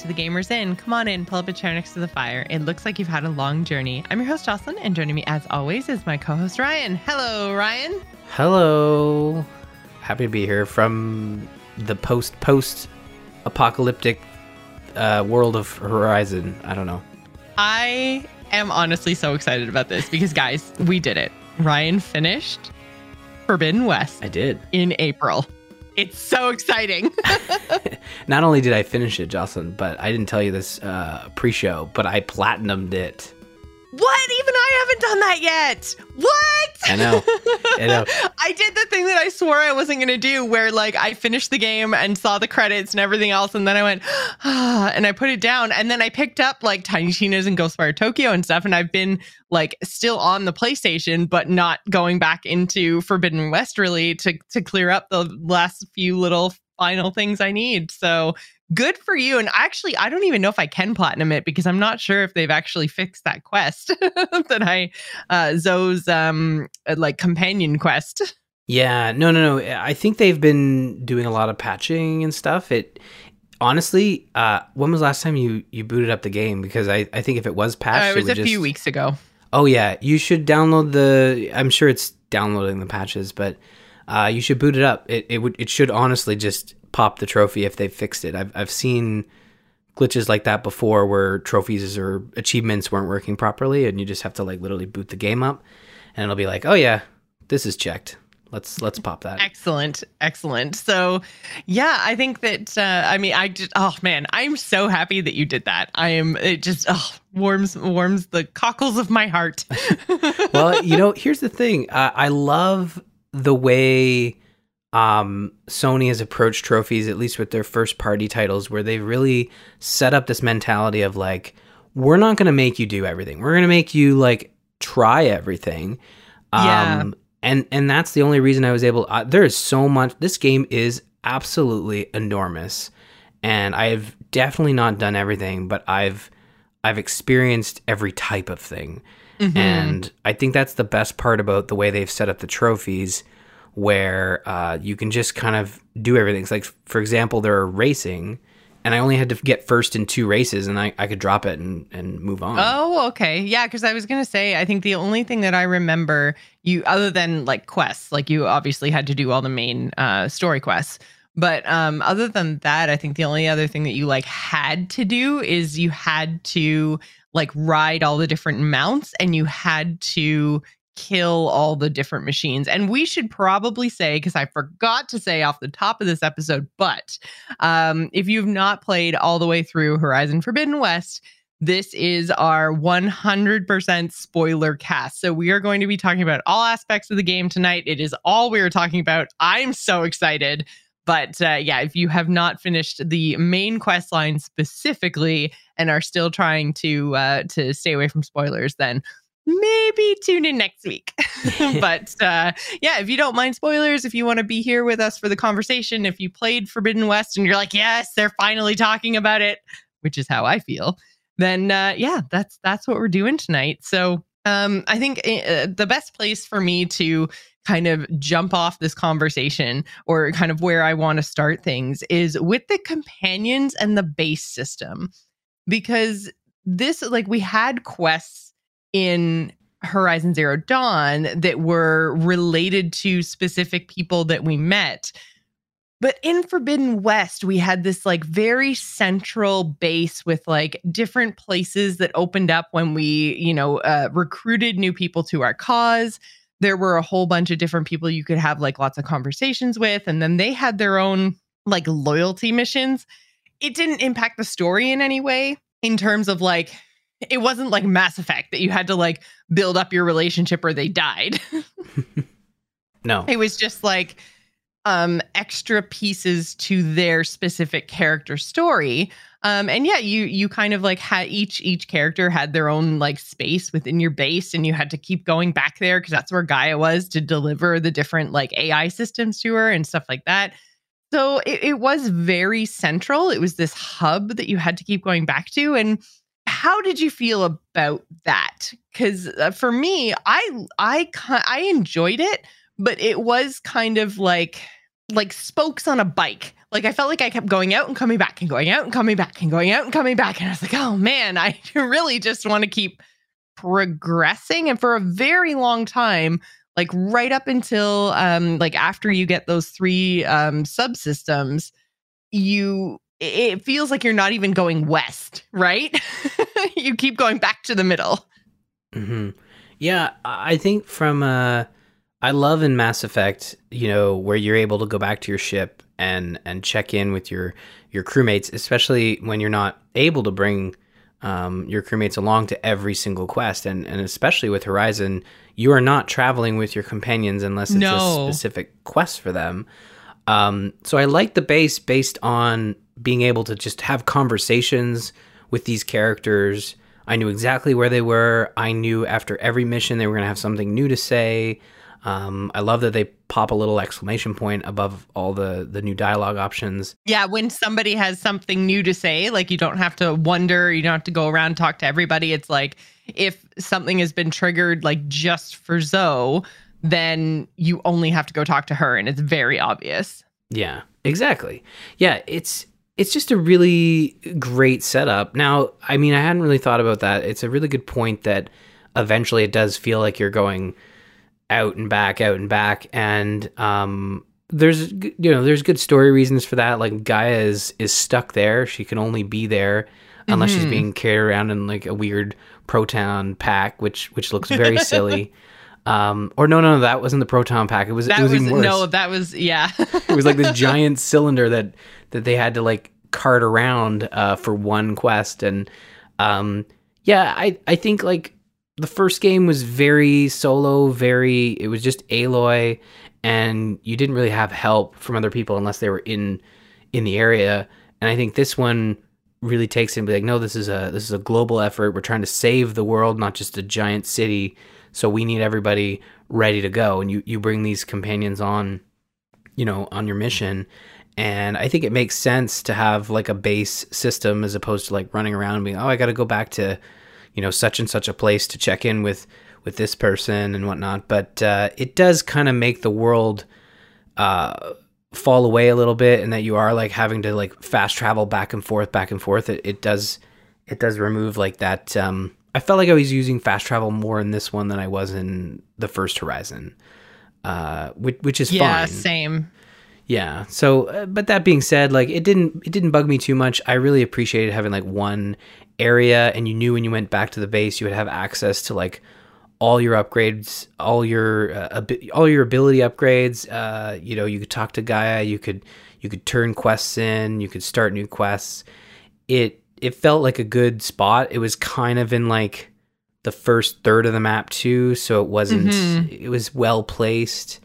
To the Gamers Inn. Come on in, pull up a chair next to the fire. It looks like you've had a long journey. I'm your host, Jocelyn, and joining me as always is my co host, Ryan. Hello, Ryan. Hello. Happy to be here from the post post apocalyptic uh, world of Horizon. I don't know. I am honestly so excited about this because, guys, we did it. Ryan finished Forbidden West I did. in April. It's so exciting. Not only did I finish it, Jocelyn, but I didn't tell you this uh, pre-show, but I platinumed it. What? Even I haven't done that yet. What? I know. I know. I did the thing that I swore I wasn't going to do where like I finished the game and saw the credits and everything else and then I went ah, and I put it down and then I picked up like Tiny Tina's and Ghostwire Tokyo and stuff and I've been like still on the PlayStation but not going back into Forbidden West really to to clear up the last few little final things I need. So good for you. And actually, I don't even know if I can platinum it because I'm not sure if they've actually fixed that quest that I uh Zoe's um uh, like companion quest. Yeah, no, no, no. I think they've been doing a lot of patching and stuff. It honestly, uh, when was the last time you you booted up the game? Because I, I think if it was patched, Uh, it was would a few weeks ago. Oh yeah, you should download the. I'm sure it's downloading the patches, but uh, you should boot it up. It it would it should honestly just pop the trophy if they've fixed it. I've I've seen glitches like that before where trophies or achievements weren't working properly, and you just have to like literally boot the game up, and it'll be like, oh yeah, this is checked. Let's let's pop that. Excellent, excellent. So, yeah, I think that uh, I mean, I just oh man, I'm so happy that you did that. I am. It just oh, warms warms the cockles of my heart. well, you know, here's the thing. Uh, I love the way um, Sony has approached trophies, at least with their first party titles, where they've really set up this mentality of like, we're not going to make you do everything. We're going to make you like try everything. Yeah. Um, and and that's the only reason I was able. Uh, there is so much. This game is absolutely enormous, and I've definitely not done everything, but I've I've experienced every type of thing. Mhm. And I think that's the best part about the way they've set up the trophies, where uh, you can just kind of do everything. It's like, for example, they're racing, and I only had to get first in two races, and I, I could drop it and, and move on. Oh, okay. Yeah, because I was gonna say, I think the only thing that I remember you, other than like quests, like you obviously had to do all the main uh, story quests, but um, other than that, I think the only other thing that you like had to do is you had to like ride all the different mounts, and you had to kill all the different machines. And we should probably say, because I forgot to say off the top of this episode, but um, if you've not played all the way through Horizon Forbidden West, this is our 100% spoiler cast. So we are going to be talking about all aspects of the game tonight. It is all we are talking about. I'm so excited. But uh, yeah, if you have not finished the main quest line specifically and are still trying to uh, to stay away from spoilers, then maybe tune in next week. but uh, yeah, if you don't mind spoilers, if you want to be here with us for the conversation, if you played Forbidden West and you're like, yes, they're finally talking about it, which is how I feel, then uh, yeah, that's that's what we're doing tonight. So um, I think uh, the best place for me to kind of jump off this conversation or kind of where I want to start things is with the companions and the base system because this like we had quests in Horizon Zero Dawn that were related to specific people that we met. But in Forbidden West, we had this like very central base with like different places that opened up when we, you know, uh, recruited new people to our cause. There were a whole bunch of different people you could have like lots of conversations with. And then they had their own like loyalty missions. It didn't impact the story in any way in terms of like, it wasn't like Mass Effect that you had to like build up your relationship or they died. no. it was just like um extra pieces to their specific character story um and yeah you you kind of like had each each character had their own like space within your base and you had to keep going back there because that's where gaia was to deliver the different like ai systems to her and stuff like that so it, it was very central it was this hub that you had to keep going back to and how did you feel about that because uh, for me i i i enjoyed it but it was kind of like like spokes on a bike. Like I felt like I kept going out and coming back and going out and coming back and going out and coming back. And I was like, oh man, I really just want to keep progressing. And for a very long time, like right up until um like after you get those three um subsystems, you it feels like you're not even going west, right? you keep going back to the middle. Mm-hmm. Yeah, I think from uh I love in Mass Effect, you know, where you're able to go back to your ship and and check in with your your crewmates, especially when you're not able to bring um, your crewmates along to every single quest, and and especially with Horizon, you are not traveling with your companions unless it's No. a specific quest for them. Um, so I like the base based on being able to just have conversations with these characters. I knew exactly where they were. I knew after every mission they were going to have something new to say. Um, I love that they pop a little exclamation point above all the the new dialogue options. Yeah, when somebody has something new to say, like you don't have to wonder, you don't have to go around and talk to everybody. It's like if something has been triggered like just for Zoe, then you only have to go talk to her and it's very obvious. Yeah, exactly. Yeah, it's it's just a really great setup. Now, I mean, I hadn't really thought about that. It's a really good point that eventually it does feel like you're going out and back, out and back, and um, there's you know there's good story reasons for that. Like Gaia is is stuck there; she can only be there unless she's Mhm. being carried around in like a weird proton pack, which which looks very silly. Um, or no, no, no, that wasn't the proton pack. It was That it was, was, even worse. no, that was yeah. it was like this giant cylinder that that they had to like cart around uh, for one quest. And um yeah i i think like the first game was very solo very it was just aloy and you didn't really have help from other people unless they were in in the area. And i think this one really takes it and be like no this is a this is a global effort. We're trying to save the world not just a giant city so we need everybody ready to go. And you you bring these companions on you know on your mission. And i think it makes sense to have like a base system as opposed to like running around and being oh i got to go back to you know such and such a place to check in with with this person and whatnot. But uh, it does kind of make the world uh, fall away a little bit and that you are like having to like fast travel back and forth back and forth. It, it does it does remove like that um i felt like i was using fast travel more in this one than i was in the first horizon uh which, which is yeah, fine same. yeah. So, uh, but that being said, like it didn't it didn't bug me too much. I really appreciated having like one area, and you knew when you went back to the base, you would have access to like all your upgrades, all your uh, abi- all your ability upgrades. Uh, you know, you could talk to Gaia. You could you could turn quests in. You could start new quests. It it felt like a good spot. It was kind of in like the first third of the map too, so it wasn't. Mhm. It was well placed.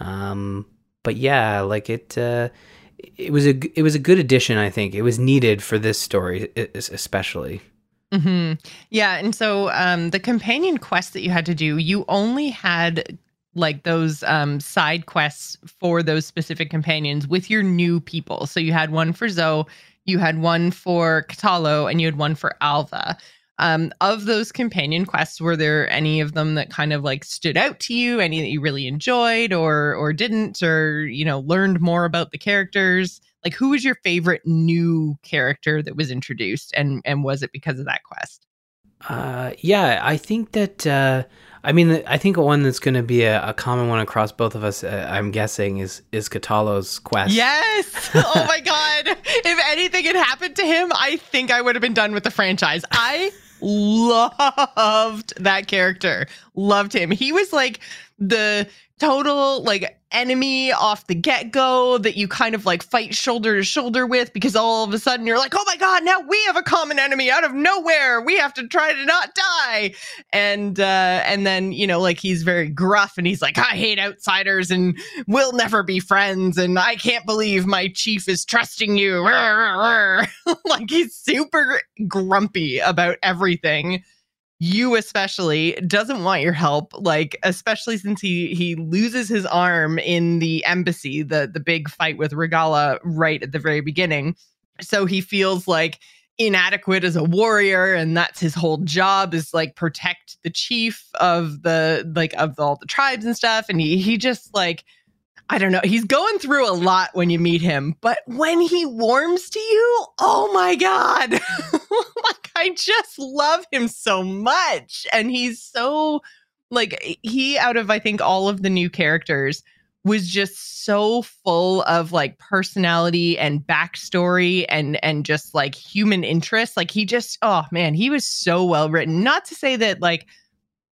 Um, but yeah, like it, uh, it was a it was a good addition. I think it was needed for this story, es- especially. hmm Yeah, and so um, the companion quest that you had to do, you only had like those um, side quests for those specific companions with your new people. So you had one for Zoe, you had one for Kotallo, and you had one for Alva. Um, of those companion quests, were there any of them that kind of like stood out to you? Any that you really enjoyed, or or didn't, or you know learned more about the characters? Like, who was your favorite new character that was introduced, and and was it because of that quest? Uh, yeah, I think that. Uh, I mean, I think one that's going to be a, a common one across both of us. Uh, I'm guessing is is Kotallo's quest. Yes. Oh my god. If anything had happened to him, I think I would have been done with the franchise. I loved that character. Loved him. He was like the total like enemy off the get-go that you kind of like fight shoulder to shoulder with because all of a sudden you're like, "Oh my god, now we have a common enemy out of nowhere. We have to try to not die." And uh and then, you know, like he's very gruff and he's like, "I hate outsiders and we'll never be friends and i can't believe my chief is trusting you like he's super grumpy about everything you especially doesn't want your help like especially since he he loses his arm in the embassy the the big fight with regalla right at the very beginning. So he feels like inadequate as a warrior and that's his whole job is like protect the chief of the like of all the tribes and stuff. And he he just like I don't know. He's going through a lot when you meet him, but when he warms to you, oh my God. like, I just love him so much. And he's so, like, he, out of, I think, all of the new characters, was just so full of like personality and backstory and and just like human interest like he just oh man he was so well written not to say that like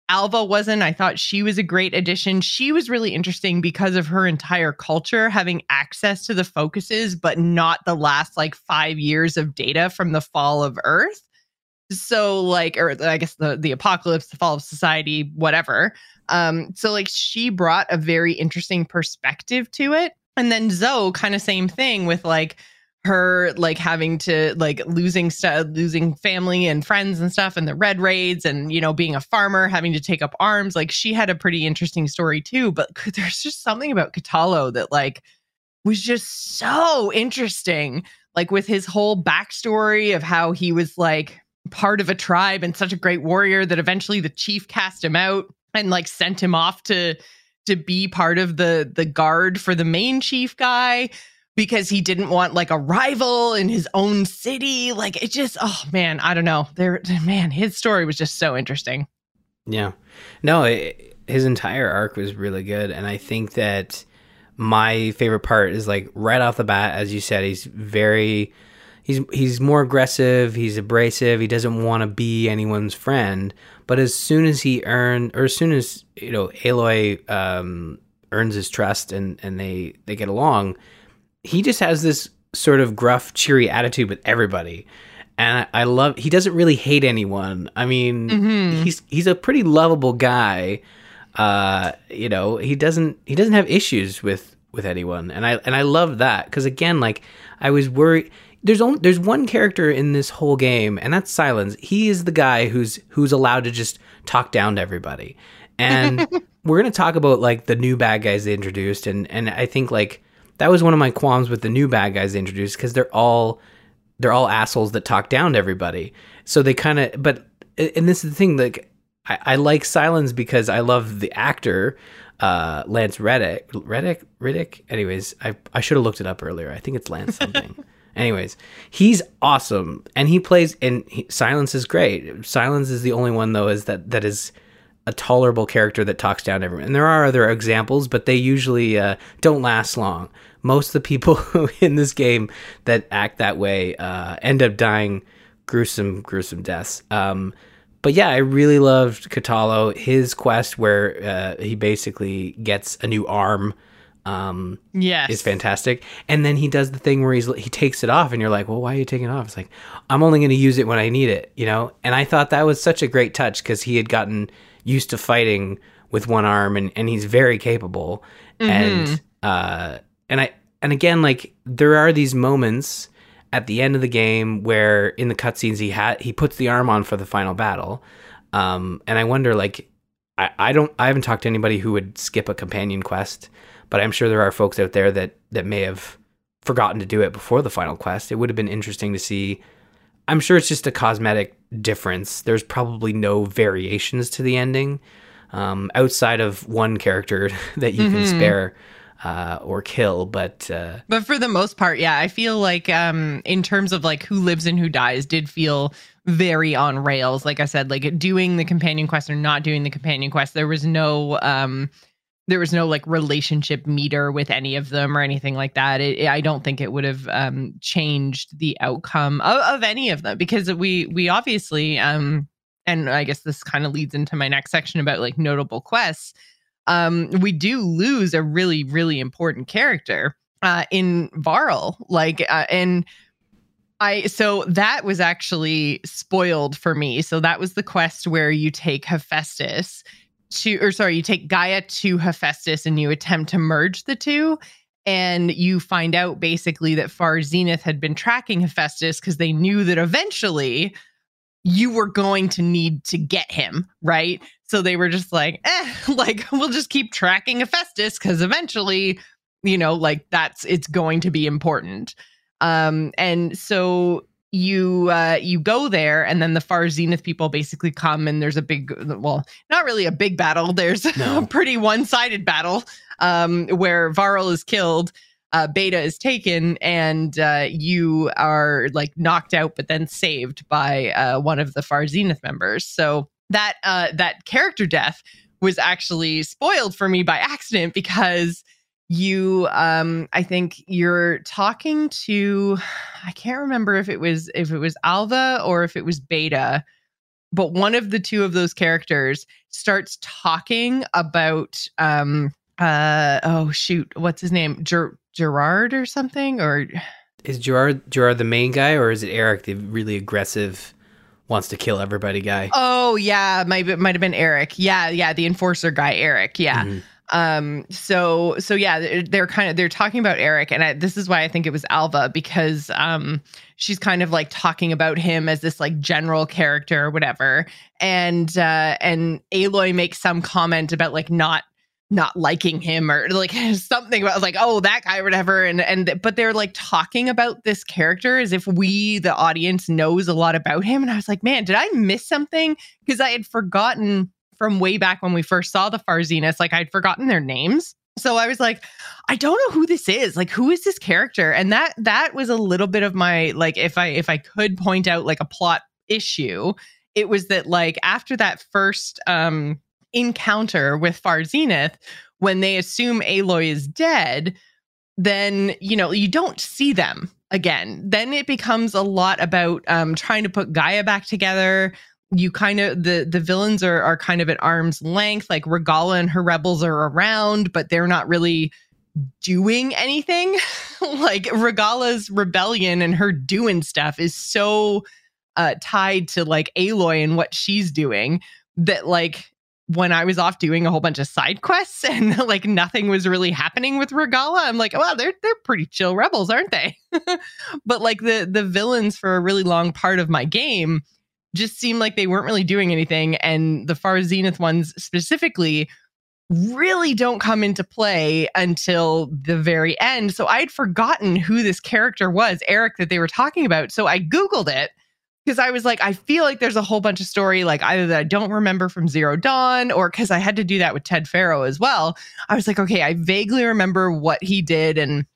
Alva wasn't. I thought she was a great addition. She was really interesting because of her entire culture having access to the focuses, but not the last like five years of data from the fall of Earth. So, like, or I guess the the apocalypse, the fall of society, whatever. Um, so like she brought a very interesting perspective to it. And then Zoe, kind of same thing with like her like having to like losing stuff losing family and friends and stuff and the red raids and you know being a farmer having to take up arms. Like she had a pretty interesting story too but there's just something about Kotallo that like was just so interesting like with his whole backstory of how he was like part of a tribe and such a great warrior that eventually the chief cast him out and like sent him off to to be part of the the guard for the main chief guy because he didn't want like a rival in his own city. Like it just, oh man, I don't know. There, man, his story was just so interesting. Yeah, no, it, his entire arc was really good, and I think that my favorite part is like right off the bat, as you said, he's very. He's, he's more aggressive. He's abrasive. He doesn't want to be anyone's friend. But as soon as he earned, or as soon as you know, Aloy um, earns his trust and and they they get along, he just has this sort of gruff, cheery attitude with everybody. And I, I love he doesn't really hate anyone. I mean, mm-hmm. he's he's a pretty lovable guy. Uh, you know, he doesn't he doesn't have issues with with anyone. And I and I love that cuz again, like I was worried there's only there's one character in this whole game and that's Sylens. He is the guy who's who's allowed to just talk down to everybody. And we're going to talk about like the new bad guys they introduced and and I think like that was one of my qualms with the new bad guys they introduced because they're all they're all assholes that talk down to everybody. So they kind of but and this is the thing like I, I, like Sylens because I love the actor uh, Lance Reddick Reddick Riddick. Anyways, I I should have looked it up earlier. I think it's Lance something. Anyways, he's awesome and he plays and he, Sylens is great. Sylens is the only one though is that that is a tolerable character that talks down to everyone. And there are other examples, but they usually uh, don't last long. Most of the people in this game that act that way uh, end up dying gruesome, gruesome deaths. Um, but yeah, I really loved Kotallo. His quest where uh, he basically gets a new arm. Um, yes, is fantastic. And then he does the thing where he's he takes it off, and you're like, well, why are you taking it off? It's like I'm only going to use it when I need it, you know. And I thought that was such a great touch because he had gotten used to fighting with one arm and, and he's very capable. Mm-hmm. And uh and I and again like there are these moments at the end of the game where in the cutscenes he had he puts the arm on for the final battle. Um and I wonder like I, I don't I haven't talked to anybody who would skip a companion quest, but I'm sure there are folks out there that that may have forgotten to do it before the final quest. It would have been interesting to see I'm sure it's just a cosmetic difference. There's probably no variations to the ending um, outside of one character that you mm-hmm. can spare uh, or kill. But uh, but for the most part, yeah, I feel like um, in terms of like who lives and who dies, did feel very on rails. Like I said, like doing the companion quest or not doing the companion quest, there was no um, there was no like relationship meter with any of them or anything like that. It, it, I don't think it would have um, changed the outcome of, of, any of them because we we obviously um, and I guess this kind of leads into my next section about like notable quests. Um, we do lose a really really important character uh, in Varl, like uh, and. I so that was actually spoiled for me. So that was the quest where you take Hephaestus to, or sorry, you take Gaia to Hephaestus and you attempt to merge the two. And you find out basically that Far Zenith had been tracking Hephaestus because they knew that eventually you were going to need to get him, right? So they were just like, eh, like we'll just keep tracking Hephaestus because eventually, you know, like that's it's going to be important. Um, and so you uh you go there and then the far zenith people basically come and there's a big well not really a big battle there's No. a pretty one-sided battle um where varl is killed uh beta is taken and uh you are like knocked out but then saved by uh one of the far zenith members so that uh that character death was actually spoiled for me by accident because you um i think you're talking to i can't remember if it was if it was alva or if it was beta but one of the two of those characters starts talking about um uh oh shoot what's his name Ger- gerard or something or Is Gerard Gerard the main guy, or is it Eric, the really aggressive, wants to kill everybody guy? oh yeah might might have been eric yeah yeah the enforcer guy eric yeah Mhm. Um so so yeah they're, they're kind of they're talking about eric and I, this is why i think it was alva because um she's kind of like talking about him as this like general character or whatever. And uh and aloy makes some comment about like not not liking him or like something about like oh that guy or whatever. And and but they're like talking about this character as if we the audience knows a lot about him. And i was like man did i miss something? Because i had forgotten from way back when we first saw the far zeniths like i'd forgotten their names. So i was like i don't know who this is. Like who is this character? And that that was a little bit of my like if i if i could point out like a plot issue it was that like after that first um encounter with far zenith when they assume aloy is dead then you know you don't see them again. Then it becomes a lot about um trying to put gaia back together you kind of the the villains are are kind of at arm's length like regalla and her rebels are around but they're not really doing anything like regalla's rebellion and her doing stuff is so uh tied to like aloy and what she's doing that like when I was off doing a whole bunch of side quests and like nothing was really happening with Regalla, I'm like, well, they're they're pretty chill rebels, aren't they? but like the the villains for a really long part of my game just seemed like they weren't really doing anything, and the Far Zenith ones specifically really don't come into play until the very end. So I'd forgotten who this character was, Eric, that they were talking about. So I googled it because I was like, I feel like there's a whole bunch of story, like either that I don't remember from Zero Dawn, or because I had to do that with Ted Faro as well. I was like, okay, I vaguely remember what he did and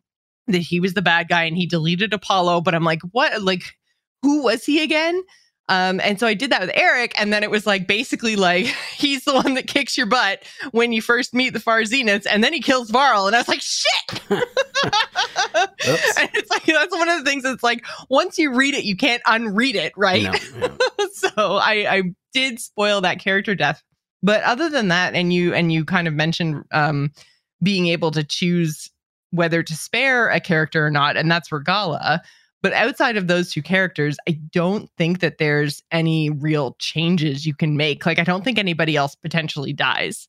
that he was the bad guy and he deleted Apollo, but I'm like, what? Like, who was he again? Um, and so I did that with Eric, and then it was like basically like he's the one that kicks your butt when you first meet the Far Zeniths, and then he kills Varl, and I was like, shit. And it's like that's one of the things that's like once you read it, you can't unread it, right? No, no. so I, I did spoil that character death. But other than that, and you and you kind of mentioned um, being able to choose whether to spare a character or not, and that's Regalla. But outside of those two characters, I don't think that there's any real changes you can make. Like I don't think anybody else potentially dies.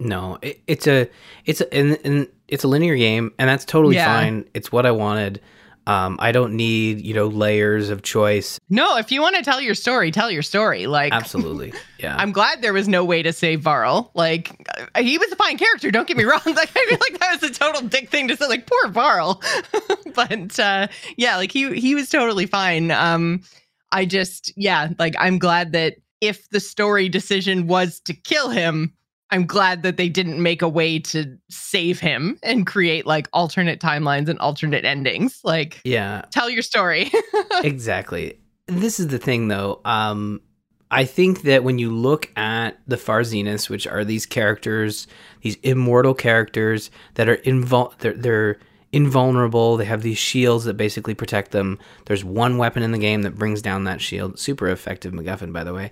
No, it, it's a it's a and, and it's a linear game, and that's totally Yeah. fine. It's what I wanted. Um, I don't need you know layers of choice. No, if you want to tell your story, tell your story. Like Absolutely, yeah. I'm glad there was no way to save Varl. Like uh, he was a fine character, don't get me wrong. Like I feel like that was a total dick thing to say. Like poor Varl, but uh, yeah, like he he was totally fine. Um, I just yeah, like I'm glad that if the story decision was to kill him, I'm glad that they didn't make a way to save him and create like alternate timelines and alternate endings. Like yeah, tell your story. exactly. This is the thing, though. Um, I think that when you look at the Far Zeniths, which are these characters, these immortal characters that are invul- they're, they're invulnerable. They have these shields that basically protect them. There's one weapon in the game that brings down that shield. Super effective MacGuffin, by the way.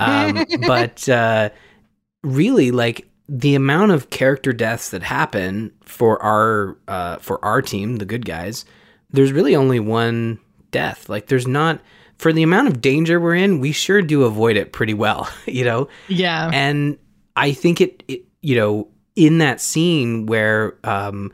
Um, but uh, really, like the amount of character deaths that happen for our uh, for our team, the good guys, there's really only one death. Like there's not for the amount of danger we're in, we sure do avoid it pretty well, you know. yeah. And I think it, it you know, in that scene where um,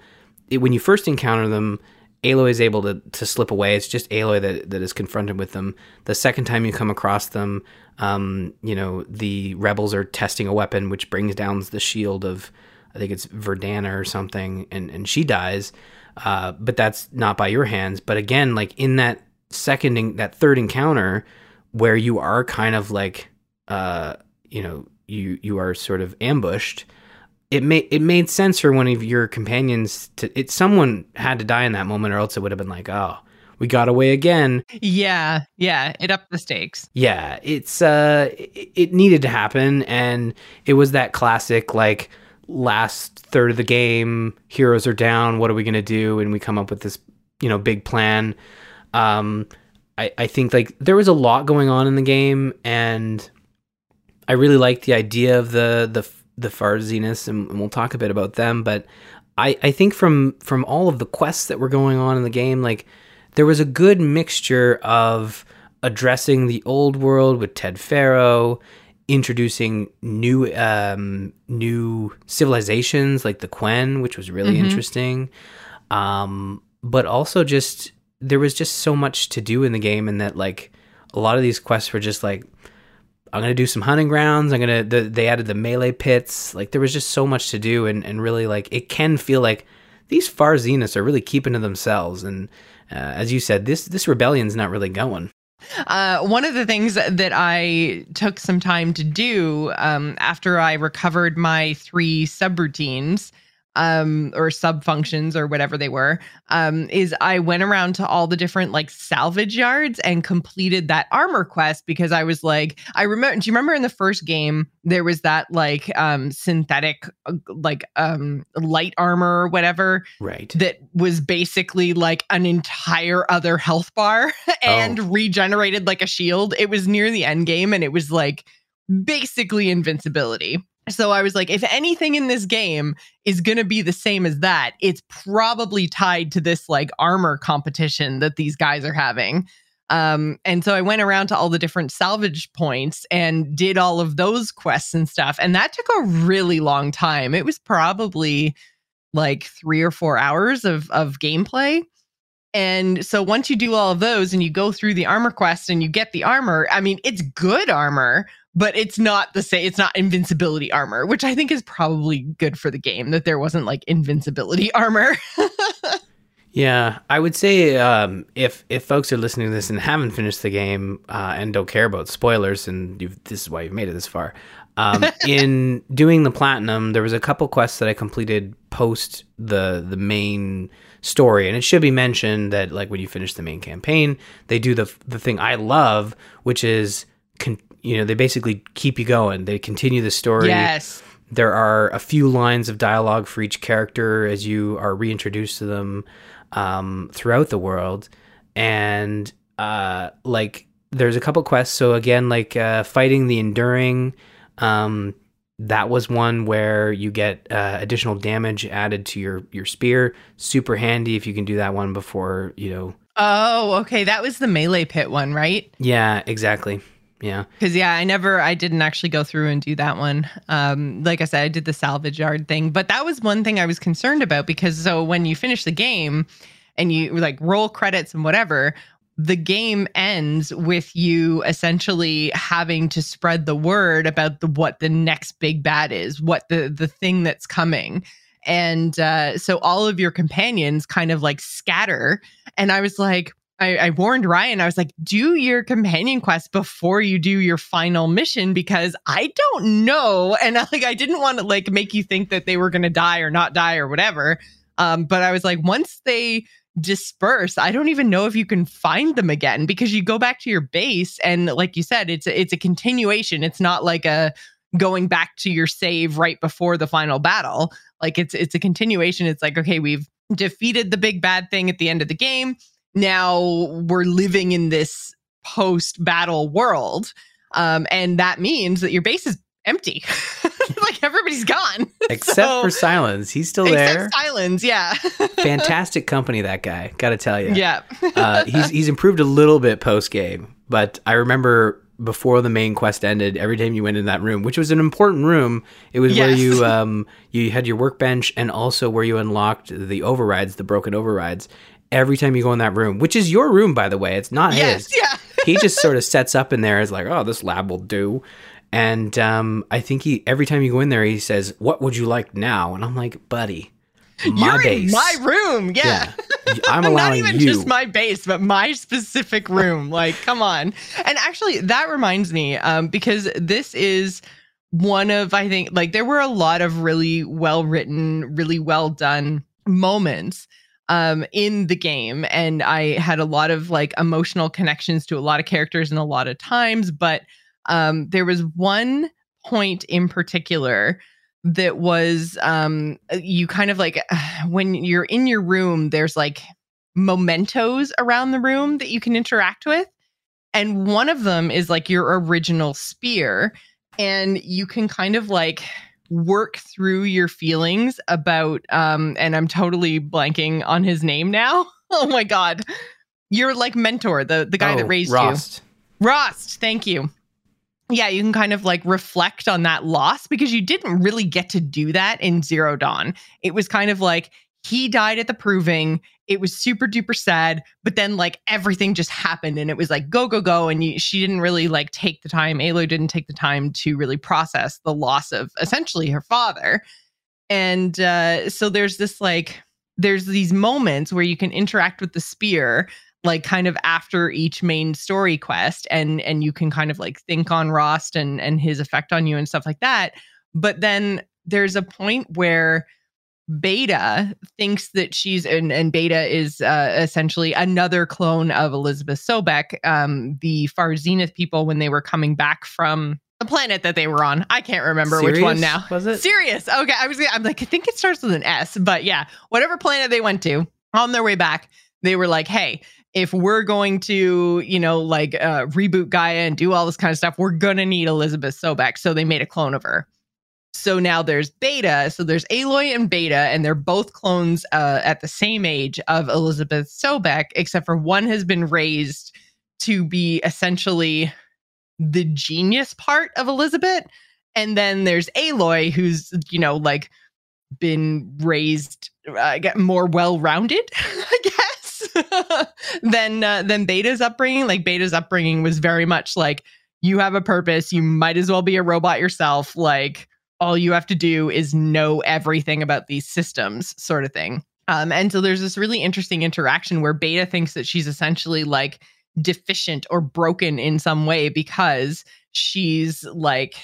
it, when you first encounter them, Aloy is able to, to slip away. It's just Aloy that, that is confronted with them. The second time you come across them, um, you know, the rebels are testing a weapon which brings down the shield of, I think it's Verdana or something, and, and she dies. Uh, but that's not by your hands. But again, like in that second that third encounter where you are kind of like uh you know you you are sort of ambushed it made it made sense for one of your companions to it someone had to die in that moment or else it would have been like oh we got away again. Yeah, yeah, it upped the stakes. yeah it's uh it, it needed to happen and it was that classic like last third of the game heroes are down what are we going to do? And we come up with this you know big plan. Um i i think like there was a lot going on in the game and i really liked the idea of the the the Far Zeniths, and, and we'll talk a bit about them but i i think from from all of the quests that were going on in the game like there was a good mixture of addressing the old world with Ted Faro, introducing new um, new civilizations like the Quen, which was really Mhm. interesting. Um, but also just there was just so much to do in the game, and that like a lot of these quests were just like I'm gonna do some hunting grounds. I'm gonna the, they added the melee pits. Like there was just so much to do, and and really like it can feel like these Far Zeniths are really keeping to themselves. And uh, as you said, this this rebellion's not really going. Uh, one of the things that I took some time to do um, after I recovered my three subroutines um, or sub functions or whatever they were um, is I went around to all the different like salvage yards and completed that armor quest because I was like, I remember. Do you remember in the first game there was that like um, synthetic uh, like um, light armor or whatever Right. that was basically like an entire other health bar and regenerated like a shield. It was near the end game and it was like basically invincibility. So I was like, if anything in this game is going to be the same as that, it's probably tied to this like armor competition that these guys are having. Um, and so I went around to all the different salvage points and did all of those quests and stuff. And that took a really long time. It was probably like three or four hours of of gameplay. And so once you do all of those and you go through the armor quest and you get the armor, I mean, it's good armor, but it's not the same. It's not invincibility armor, which I think is probably good for the game that there wasn't like invincibility armor. Yeah, I would say um, if if folks are listening to this and haven't finished the game uh, and don't care about spoilers, and you've, this is why you've made it this far. Um, in doing the platinum, there was a couple quests that I completed post the the main story, and it should be mentioned that like when you finish the main campaign, they do the the thing I love, which is con- you know they basically keep you going. They continue the story. yes. There are a few lines of dialogue for each character as you are reintroduced to them um, throughout the world, and uh, like there's a couple quests. So again, like uh, fighting the enduring, um, that was one where you get uh, additional damage added to your your spear. Super handy if you can do that one before you know. Oh, okay. That was the melee pit one, right? Yeah, exactly. Yeah. Because yeah, I never, I didn't actually go through and do that one. Um, like I said, I did the salvage yard thing, but that was one thing I was concerned about because so when you finish the game and you like roll credits and whatever, the game ends with you essentially having to spread the word about the what the next big bad is, what the the thing that's coming. And uh, so all of your companions kind of like scatter. And I was like, I, I warned Ryan, I was like, do your companion quest before you do your final mission because I don't know. And like, I didn't want to like make you think that they were going to die or not die or whatever. Um, but I was like, once they disperse, I don't even know if you can find them again because you go back to your base and like you said, it's a, it's a continuation. It's not like a going back to your save right before the final battle. Like it's it's a continuation. It's like, okay, we've defeated the big bad thing at the end of the game now we're living in this post battle world. Um, and that means that your base is empty. like everybody's gone. Except So- for Sylens, he's still there. Except Sylens, yeah. Fantastic company, that guy. Got to tell you. yeah. uh, he's he's improved a little bit post game, but I remember before the main quest ended, every time you went in that room, which was an important room, it was where you um you had your workbench and also where you unlocked the overrides, the broken overrides. Every time you go in that room, which is your room by the way, it's not yes, his. yeah. he just sort of sets up in there as like, oh, this lab will do. And um, I think he every time you go in there, he says, "What would you like now?" And I'm like, "Buddy, my You're base. in my room. Yeah. I'm Not allowing even you. just my base, but my specific room. like, come on. And actually, that reminds me, um, because this is one of, I think, like, there were a lot of really well written, really well done moments um in the game and i had a lot of like emotional connections to a lot of characters and a lot of times but um there was one point in particular that was um you kind of like when you're in your room there's like mementos around the room that you can interact with and one of them is like your original spear and you can kind of like work through your feelings about um and I'm totally blanking on his name now. Oh my god. Your like mentor, the the guy that Oh, raised Rost. you. Rost, thank you. Yeah, you can kind of like reflect on that loss because you didn't really get to do that in Zero Dawn. It was kind of like he died at the proving. It was super duper sad, but then like everything just happened and it was like go go go and you, she didn't really like take the time. Aloy didn't take the time to really process the loss of essentially her father. And uh so there's this like there's these moments where you can interact with the spear like kind of after each main story quest and and you can kind of like think on Rost and and his effect on you and stuff like that but then there's a point where Beta thinks that she's and, and Beta is uh, essentially another clone of Elizabeth Sobek, um, the Far Zenith people when they were coming back from the planet that they were on. I can't remember which one now. Was it? Sirius. Okay, I was. I'm like, I think it starts with an S, but yeah, whatever planet they went to on their way back, they were like, hey. If we're going to, you know, like uh, reboot Gaia and do all this kind of stuff, we're gonna need Elizabeth Sobek. So they made a clone of her. So now there's Beta. So there's Aloy and Beta, and they're both clones uh, at the same age of Elizabeth Sobek, except for one has been raised to be essentially the genius part of Elizabeth. And then there's Aloy, who's, you know, like been raised uh, get more well-rounded, I guess, than uh, than Beta's upbringing. Like Beta's upbringing was very much like you have a purpose, you might as well be a robot yourself. Like all you have to do is know everything about these systems, sort of thing. Um, and so there's this really interesting interaction where Beta thinks that she's essentially like deficient or broken in some way because she's like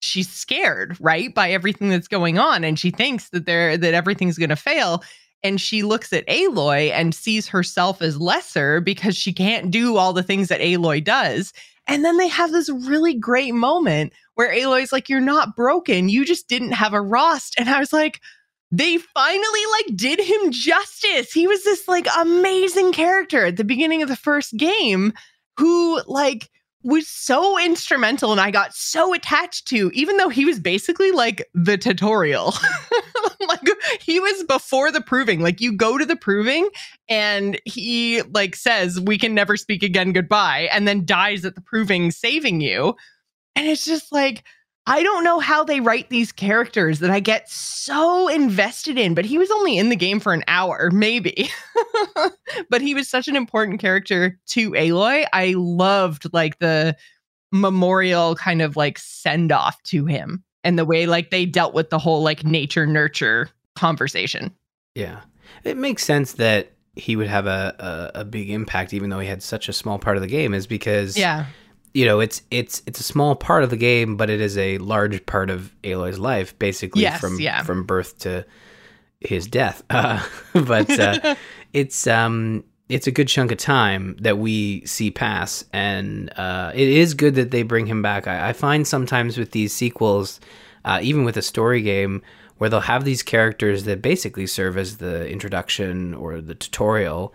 she's scared right by everything that's going on. And she thinks that there that everything's going to fail. And she looks at Aloy and sees herself as lesser because she can't do all the things that Aloy does and then they have this really great moment where Aloy's like you're not broken you just didn't have a Rost and I was like they finally like did him justice. He was this like amazing character at the beginning of the first game who like was so instrumental and I got so attached to even though he was basically like the tutorial. like he was before the proving. Like you go to the proving and he like says we can never speak again goodbye and then dies at the proving saving you. And it's just like I don't know how they write these characters that I get so invested in, but he was only in the game for an hour, maybe. but he was such an important character to Aloy. I loved like the memorial kind of like send off to him and the way like they dealt with the whole like nature nurture conversation. Yeah. It makes sense that he would have a, a, a big impact even though he had such a small part of the game is because Yeah. You know it's it's it's a small part of the game but it is a large part of Aloy's life basically Yes, from yeah. from birth to his death. Uh, but uh, it's um it's a good chunk of time that we see pass and uh, it is good that they bring him back. I, I find sometimes with these sequels uh, even with a story game where they'll have these characters that basically serve as the introduction or the tutorial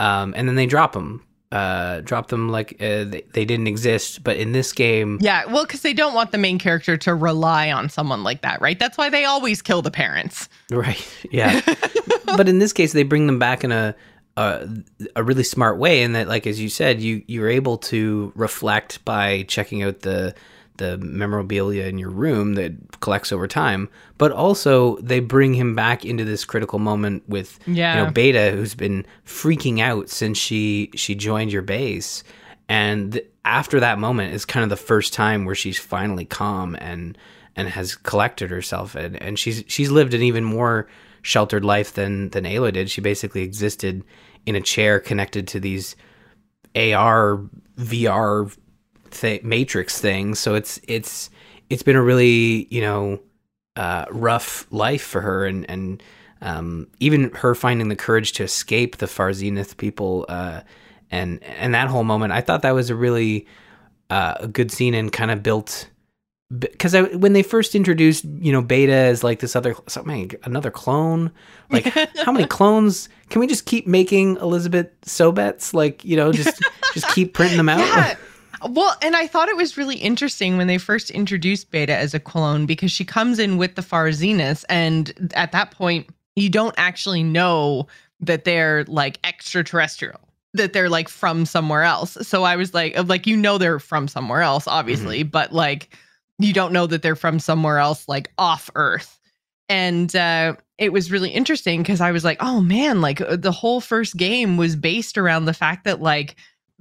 um, and then they drop them uh, drop them like uh, they, they didn't exist but in this game Yeah, well, because they don't want the main character to rely on someone like that, right? That's why they always kill the parents. Right. Yeah. but in this case, they bring them back in a, a a really smart way, in that, like as you said, you you're able to reflect by checking out the the memorabilia in your room that collects over time. But also, they bring him back into this critical moment with Yeah. you know Beta, who's been freaking out since she she joined your base, and after that moment is kind of the first time where she's finally calm and and has collected herself and and she's she's lived an even more sheltered life than than Ayla did. She basically existed in a chair connected to these AR VR th- matrix thing. So it's it's it's been a really you know uh, rough life for her, and and um, even her finding the courage to escape the Far Zenith people, uh, and and that whole moment, I thought that was a really uh, a good scene and kind of built because when they first introduced you know beta as like this other something another clone like how many clones can we just keep making elizabeth Sobecks like you know just just keep printing them out yeah. Well, and I thought it was really interesting when they first introduced Beta as a clone because she comes in with the Far Zenith, and at that point, you don't actually know that they're like extraterrestrial, that they're like from somewhere else. So I was like, like you know they're from somewhere else, obviously, mm-hmm. but like you don't know that they're from somewhere else, like off Earth. And uh, it was really interesting because I was like, oh man, like uh, the whole first game was based around the fact that like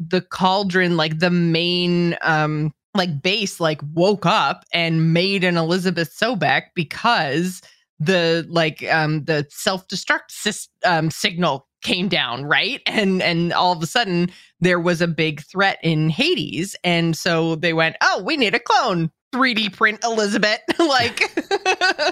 the cauldron, like the main um like base, like woke up and made an Elizabeth Sobeck because the like um the self-destruct um, signal came down right? And and all of a sudden there was a big threat in hades. And so they went oh we need a clone. 3d print elizabeth. Like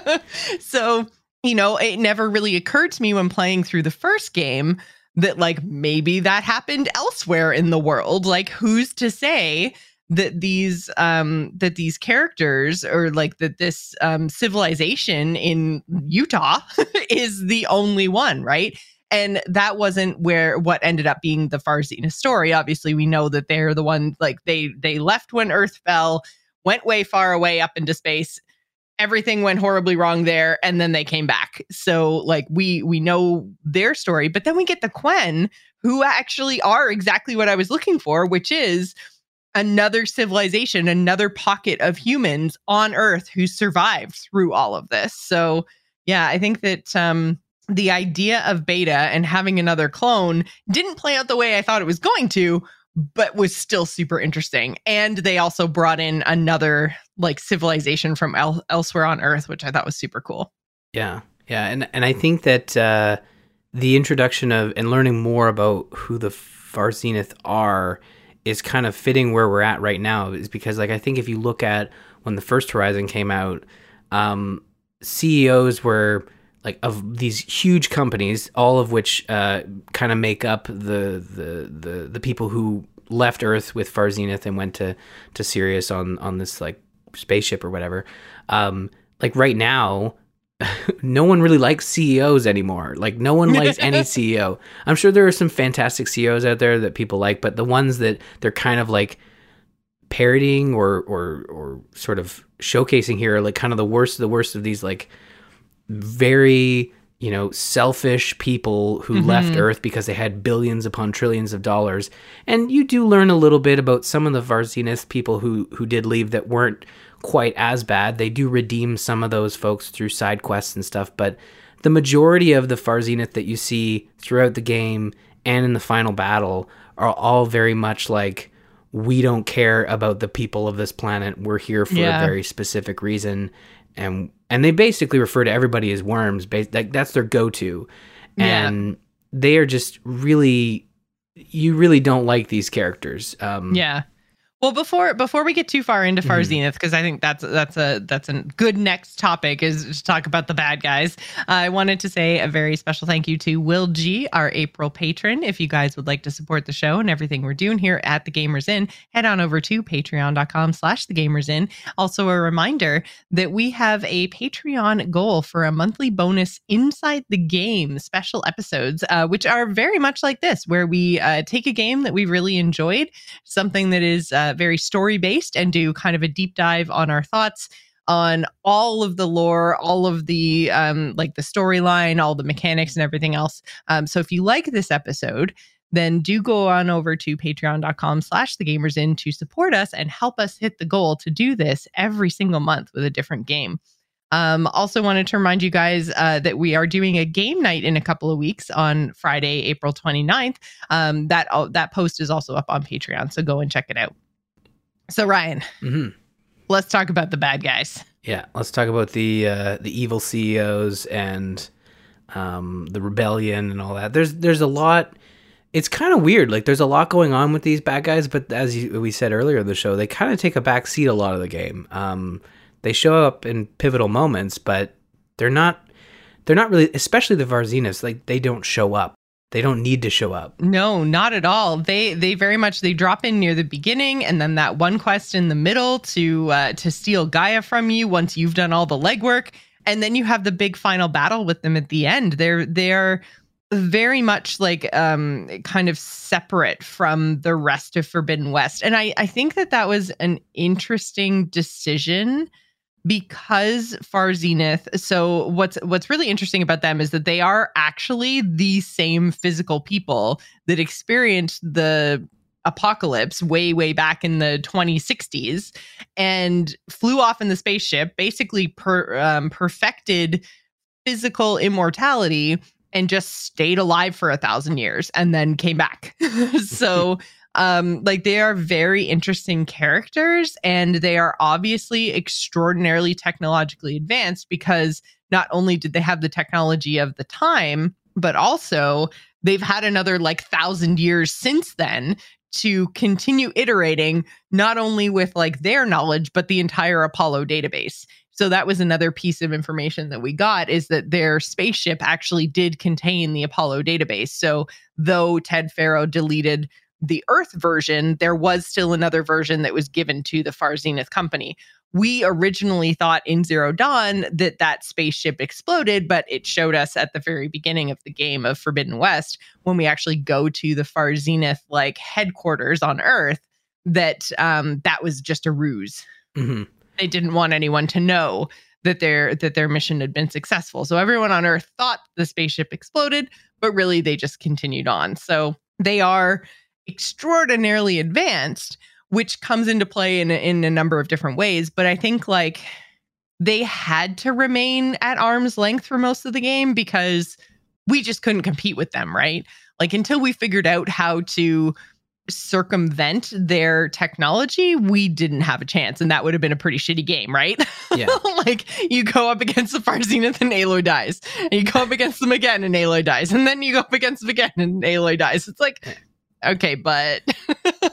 so you know it never really occurred to me when playing through the first game that like maybe that happened elsewhere in the world like who's to say that these um that these characters or like that this um civilization in Utah is the only one, right? And that wasn't where what ended up being the Far Zenith story. Obviously, we know that they're the one like they they left when Earth fell, went way far away up into space. Everything went horribly wrong there, and then they came back. So, like we we know their story, but then we get the Quen, who actually are exactly what I was looking for, which is another civilization, another pocket of humans on Earth who survived through all of this. So, yeah, I think that um, the idea of beta and having another clone didn't play out the way I thought it was going to, but was still super interesting. And they also brought in another like civilization from el- elsewhere on Earth, which I thought was super cool. Yeah, yeah, and and I think that uh, the introduction of and learning more about who the Far Zenith are is kind of fitting where we're at right now is because like I think if you look at when the first Horizon came out, um, CEOs were like of these huge companies, all of which uh, kind of make up the, the the the people who left Earth with Far Zenith and went to to Sirius on on this like spaceship or whatever. Um, like right now, no one really likes CEOs anymore. Like no one likes any CEO. I'm sure there are some fantastic CEOs out there that people like, but the ones that they're kind of like parodying or or or sort of showcasing here are like kind of the worst of the worst of these like very you know selfish people who mm-hmm. left earth because they had billions upon trillions of dollars and you do learn a little bit about some of the Far Zenith people who who did leave that weren't quite as bad. They do redeem some of those folks through side quests and stuff, but the majority of the Far Zenith that you see throughout the game and in the final battle are all very much like we don't care about the people of this planet. We're here for yeah. a very specific reason, and and they basically refer to everybody as worms. Like that's their go-to, and yeah. they are just really you really don't like these characters. Um, yeah, well, before before we get too far into Far mm-hmm. Zenith, because I think that's that's a that's a good next topic is to talk about the bad guys. Uh, I wanted to say a very special thank you to Will G, our April patron. If you guys would like to support the show and everything we're doing here at the Gamers Inn, head on over to patreon.com/slash the Gamers Inn. Also, a reminder that we have a Patreon goal for a monthly bonus inside the game special episodes, uh, which are very much like this, where we uh, take a game that we really enjoyed, something that is uh, very story based and do kind of a deep dive on our thoughts on all of the lore, all of the um, like the storyline, all the mechanics, and everything else. Um, so if you like this episode, then do go on over to patreon.com slash the gamers inn to support us and help us hit the goal to do this every single month with a different game. Um, also wanted to remind you guys uh, that we are doing a game night in a couple of weeks on friday april 29th um, that uh, that post is also up on patreon so go and check it out so Ryan, mm-hmm. let's talk about the bad guys. Yeah, let's talk about the uh, the evil CEOs and um, the rebellion and all that. There's there's a lot. It's kind of weird. Like there's a lot going on with these bad guys, but as you, we said earlier in the show, they kind of take a back seat a lot of the game. Um, they show up in pivotal moments, but they're not they're not really, especially the Far Zeniths. Like they don't show up. They don't need to show up. No, not at all. They they very much they drop in near the beginning, and then that one quest in the middle to uh, to steal Gaia from you once you've done all the legwork, and then you have the big final battle with them at the end. They're they're very much like um kind of separate from the rest of Forbidden West, and I I think that that was an interesting decision because Far Zenith. So what's what's really interesting about them is that they are actually the same physical people that experienced the apocalypse way way back in the 2060s and flew off in the spaceship basically per, um, perfected physical immortality and just stayed alive for a thousand years and then came back so um like they are very interesting characters and they are obviously extraordinarily technologically advanced because not only did they have the technology of the time but also they've had another like thousand years since then to continue iterating not only with like their knowledge but the entire apollo database. So that was another piece of information that we got is that their spaceship actually did contain the apollo database. So though ted faro deleted the Earth version, there was still another version that was given to the Far Zenith company. We originally thought in Zero Dawn that that spaceship exploded, but it showed us at the very beginning of the game of Forbidden West when we actually go to the Far Zenith like headquarters on Earth that um, that was just a ruse. Mm-hmm. They didn't want anyone to know that their that their mission had been successful. So everyone on Earth thought the spaceship exploded, but really they just continued on. So they are extraordinarily advanced, which comes into play in a, in a number of different ways. But I think like they had to remain at arm's length for most of the game because we just couldn't compete with them, right? Like until we figured out how to circumvent their technology, we didn't have a chance. And that would have been a pretty shitty game, right? Yeah. like you go up against the Far Zenith and Aloy dies. And you go up against them again and Aloy dies. And then you go up against them again and Aloy dies. It's like okay, but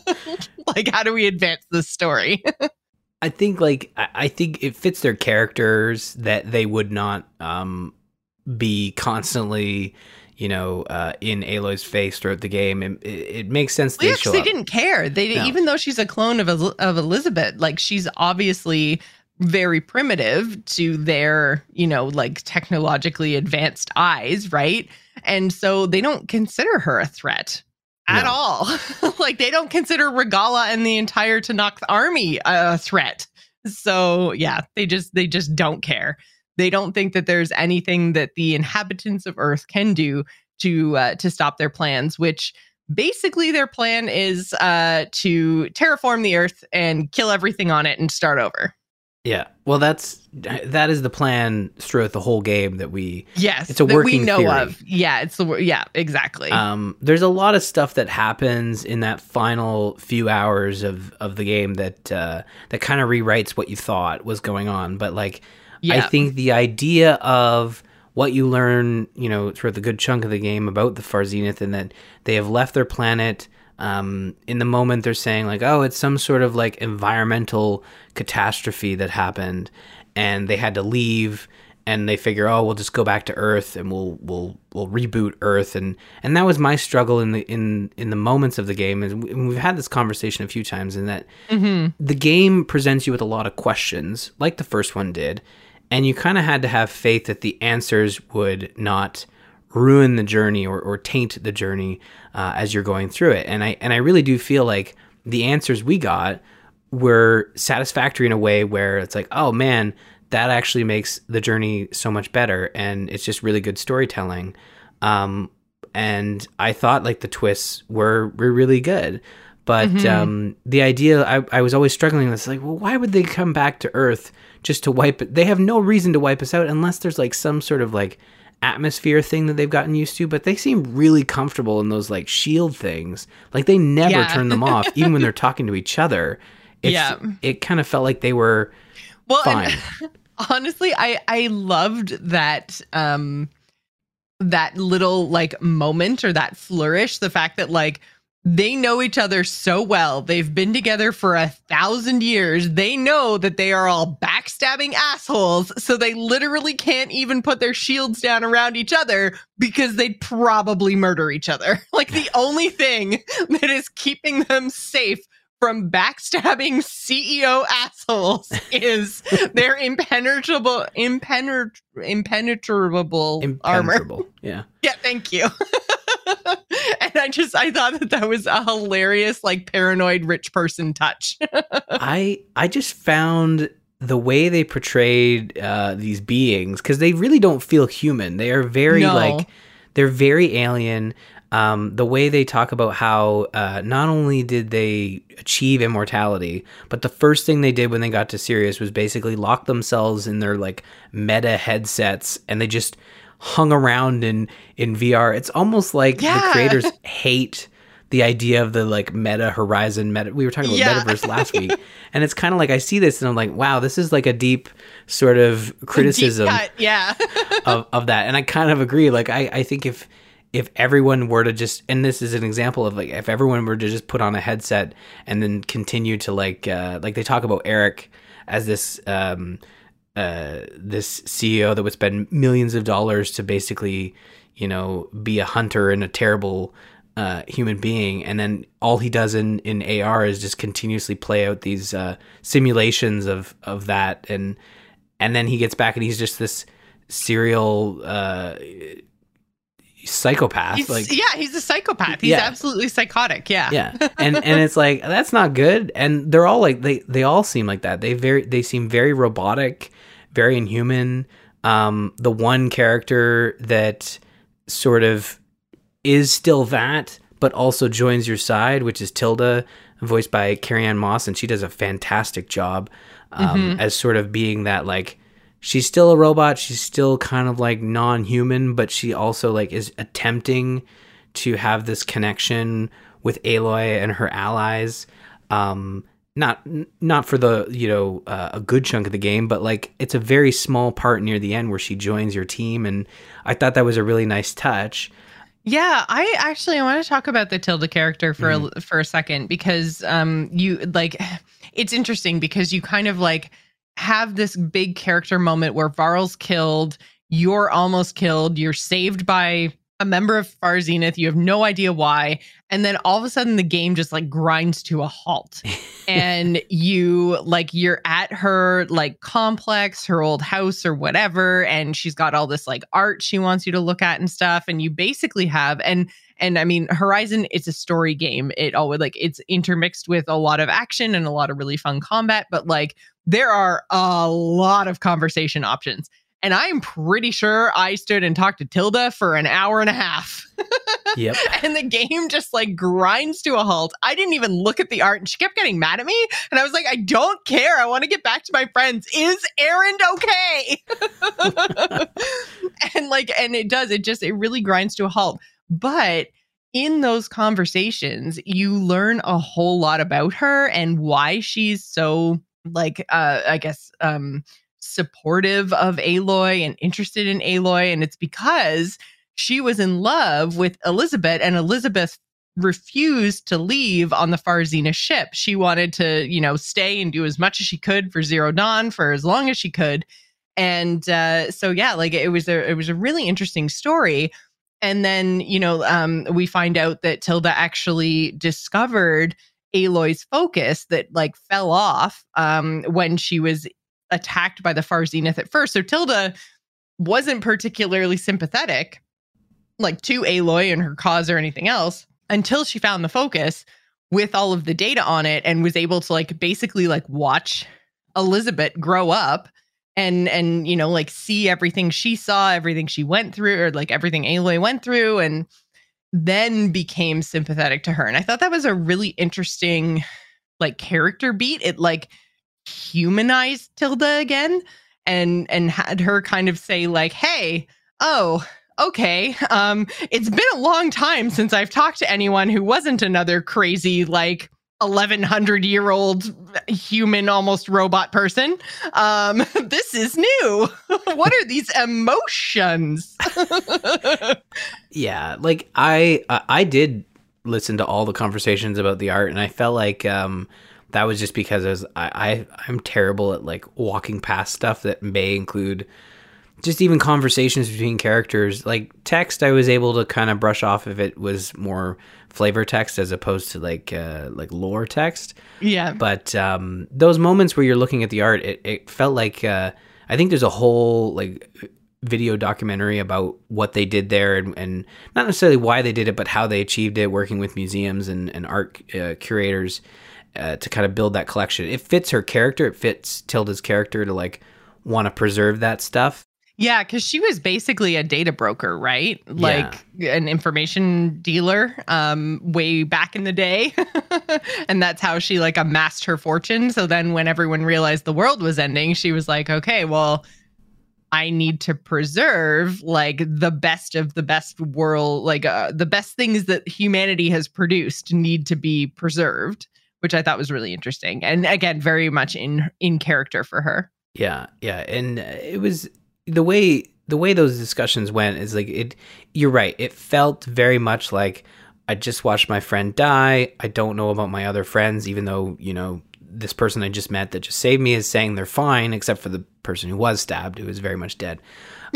like, how do we advance this story? I think like I think it fits their characters that they would not um, be constantly, you know, uh, in Aloy's face throughout the game. It, it makes sense. They, they didn't care. They no. even though she's a clone of of Elizabeth, like she's obviously very primitive to their, you know, like technologically advanced eyes, right? And so they don't consider her a threat at no. all. like they don't consider Regalla and the entire Tenakth army a threat. So yeah, they just they just don't care. They don't think that there's anything that the inhabitants of Earth can do to uh, to stop their plans, which basically their plan is uh, to terraform the Earth and kill everything on it and start over. Yeah. Well, that's that is the plan throughout the whole game that we yes it's a working we know theory. of yeah it's the yeah exactly um there's a lot of stuff that happens in that final few hours of of the game that uh that kind of rewrites what you thought was going on but like yeah. I think the idea of what you learn you know throughout the good chunk of the game about the Far Zenith and that they have left their planet um, in the moment they're saying like oh it's some sort of like environmental catastrophe that happened and they had to leave and they figure oh we'll just go back to earth and we'll we'll we'll reboot earth and and that was my struggle in the in in the moments of the game and we've had this conversation a few times in that mm-hmm. the game presents you with a lot of questions like the first one did and you kind of had to have faith that the answers would not ruin the journey or, or taint the journey uh, as you're going through it. And I and I really do feel like the answers we got were satisfactory in a way where it's like, oh man, that actually makes the journey so much better, and it's just really good storytelling. Um, and I thought like the twists were were really good. But mm-hmm. um, the idea, I, I was always struggling with, like, well, why would they come back to Earth just to wipe it? They have no reason to wipe us out unless there's like some sort of like atmosphere thing that they've gotten used to, but they seem really comfortable in those like shield things. Like they never yeah. turn them off, even when they're talking to each other. It's, yeah, it kind of felt like they were well. fine. honestly, I I loved that. Um, that little like moment or that flourish, the fact that like they know each other so well. They've been together for a thousand years. They know that they are all backstabbing assholes. So they literally can't even put their shields down around each other because they'd probably murder each other. Like the only thing that is keeping them safe from backstabbing CEO assholes is their impenetrable, impenetrable, impenetrable, armor. Yeah. Yeah, thank you. and I just I thought that that was a hilarious like paranoid rich person touch. I I just found the way they portrayed uh, these beings because they really don't feel human. They are very No. like they're very alien. Um, the way they talk about how uh, not only did they achieve immortality, but the first thing they did when they got to Sirius was basically lock themselves in their like meta headsets and they just hung around in in VR. It's almost like Yeah. the creators hate the idea of the like meta horizon meta. We were talking about Yeah. metaverse last week, and it's kind of like I see this and I'm like, wow, this is like a deep sort of criticism cut, yeah. of, of that and i kind of agree like I, I think if if everyone were to just and this is an example of like if everyone were to just put on a headset and then continue to like uh like they talk about eric as this um uh this ceo that would spend millions of dollars to basically you know be a hunter and a terrible uh, human being, and then all he does in, in AR is just continuously play out these uh, simulations of of that, and and then he gets back and he's just this serial uh, psychopath. He's, like, yeah, he's a psychopath. He's Yeah. absolutely psychotic. Yeah. yeah, and and it's like that's not good. And they're all like they they all seem like that. They very they seem very robotic, very inhuman. Um, the one character that sort of is still that, but also joins your side, which is Tilda, voiced by Carrie Ann Moss, and she does a fantastic job um, as sort of being that like she's still a robot, she's still kind of like non-human, but she also like is attempting to have this connection with Aloy and her allies. Um, not not for the you know uh, a good chunk of the game, but like it's a very small part near the end where she joins your team, and I thought that was a really nice touch. Yeah, I actually I want to talk about the Tilda character for a, for a second because um you like it's interesting because you kind of like have this big character moment where Varl's killed, you're almost killed, you're saved by a member of Far Zenith, you have no idea why, and then all of a sudden the game just like grinds to a halt. and you like you're at her like complex, her old house or whatever, and she's got all this like art she wants you to look at and stuff. And you basically have and and I mean Horizon, it's a story game. It always like it's intermixed with a lot of action and a lot of really fun combat, but like there are a lot of conversation options. And I'm pretty sure I stood and talked to Tilda for an hour and a half. Yep. and the game just like grinds to a halt. I didn't even look at the art and she kept getting mad at me. And I was like, I don't care. I want to get back to my friends. Is Erend okay? and like, and it does, it just, it really grinds to a halt. But in those conversations, you learn a whole lot about her and why she's so like, uh, I guess, um, supportive of Aloy and interested in Aloy. And it's because she was in love with Elizabeth, and Elizabeth refused to leave on the Far Zenith ship. She wanted to, you know, stay and do as much as she could for Zero Dawn for as long as she could. And uh, so, yeah, like it was a it was a really interesting story. And then, you know, um, we find out that Tilda actually discovered Aloy's focus that like fell off um, when she was attacked by the Far Zenith at first. So Tilda wasn't particularly sympathetic like to Aloy and her cause or anything else until she found the focus with all of the data on it and was able to like basically like watch Elizabeth grow up and and you know like see everything she saw, everything she went through or like everything Aloy went through and then became sympathetic to her. And I thought that was a really interesting like character beat. It like humanized Tilda again and and had her kind of say like, "Hey, oh, okay. Um, it's been a long time since I've talked to anyone who wasn't another crazy, like, 1100 year old human almost robot person. Um this is new. What are these emotions? Yeah like i i did listen to all the conversations about the art and i felt like um that was just because I was I, I i'm terrible at like walking past stuff that may include just even conversations between characters. Like text i was able to kind of brush off if it was more flavor text as opposed to like uh, like lore text. Yeah. But um, those moments where you're looking at the art it, it felt like uh, i think there's a whole like video documentary about what they did there and, and not necessarily why they did it but how they achieved it working with museums and, and art uh, curators uh, to kind of build that collection. It fits her character. It fits tilda's character to like want to preserve that stuff yeah, because she was basically a data broker, right? Like yeah. an information dealer, um, way back in the day, and that's how she like amassed her fortune. So then, when everyone realized the world was ending, she was like, "Okay, well, I need to preserve like the best of the best world, like uh, the best things that humanity has produced need to be preserved." Which I thought was really interesting, and again, very much in in character for her. Yeah, yeah, and it was the way the way those discussions went is like it you're right it felt very much like i just watched my friend die i don't know about my other friends even though you know this person i just met that just saved me is saying they're fine except for the person who was stabbed who is very much dead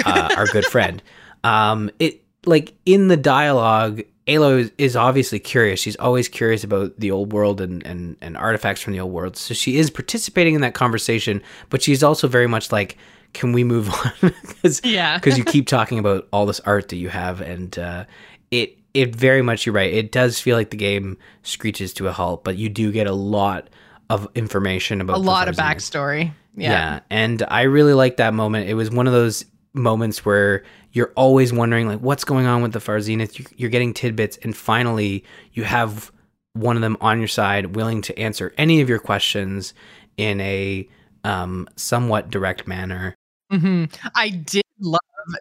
uh, our good friend um it like in the dialogue Aloy is, is obviously curious. She's always curious about the old world and, and, and artifacts from the old world. So she is participating in that conversation, but she's also very much like, can we move on? Cause, yeah, because you keep talking about all this art that you have, and uh, it it very much you're right. It does feel like the game screeches to a halt, but you do get a lot of information about a lot of backstory. Yeah. yeah, and I really like that moment. It was one of those moments where you're always wondering like what's going on with the Far Zenith. You're getting tidbits, and finally you have one of them on your side, willing to answer any of your questions in a um, somewhat direct manner. Mm-hmm. I did love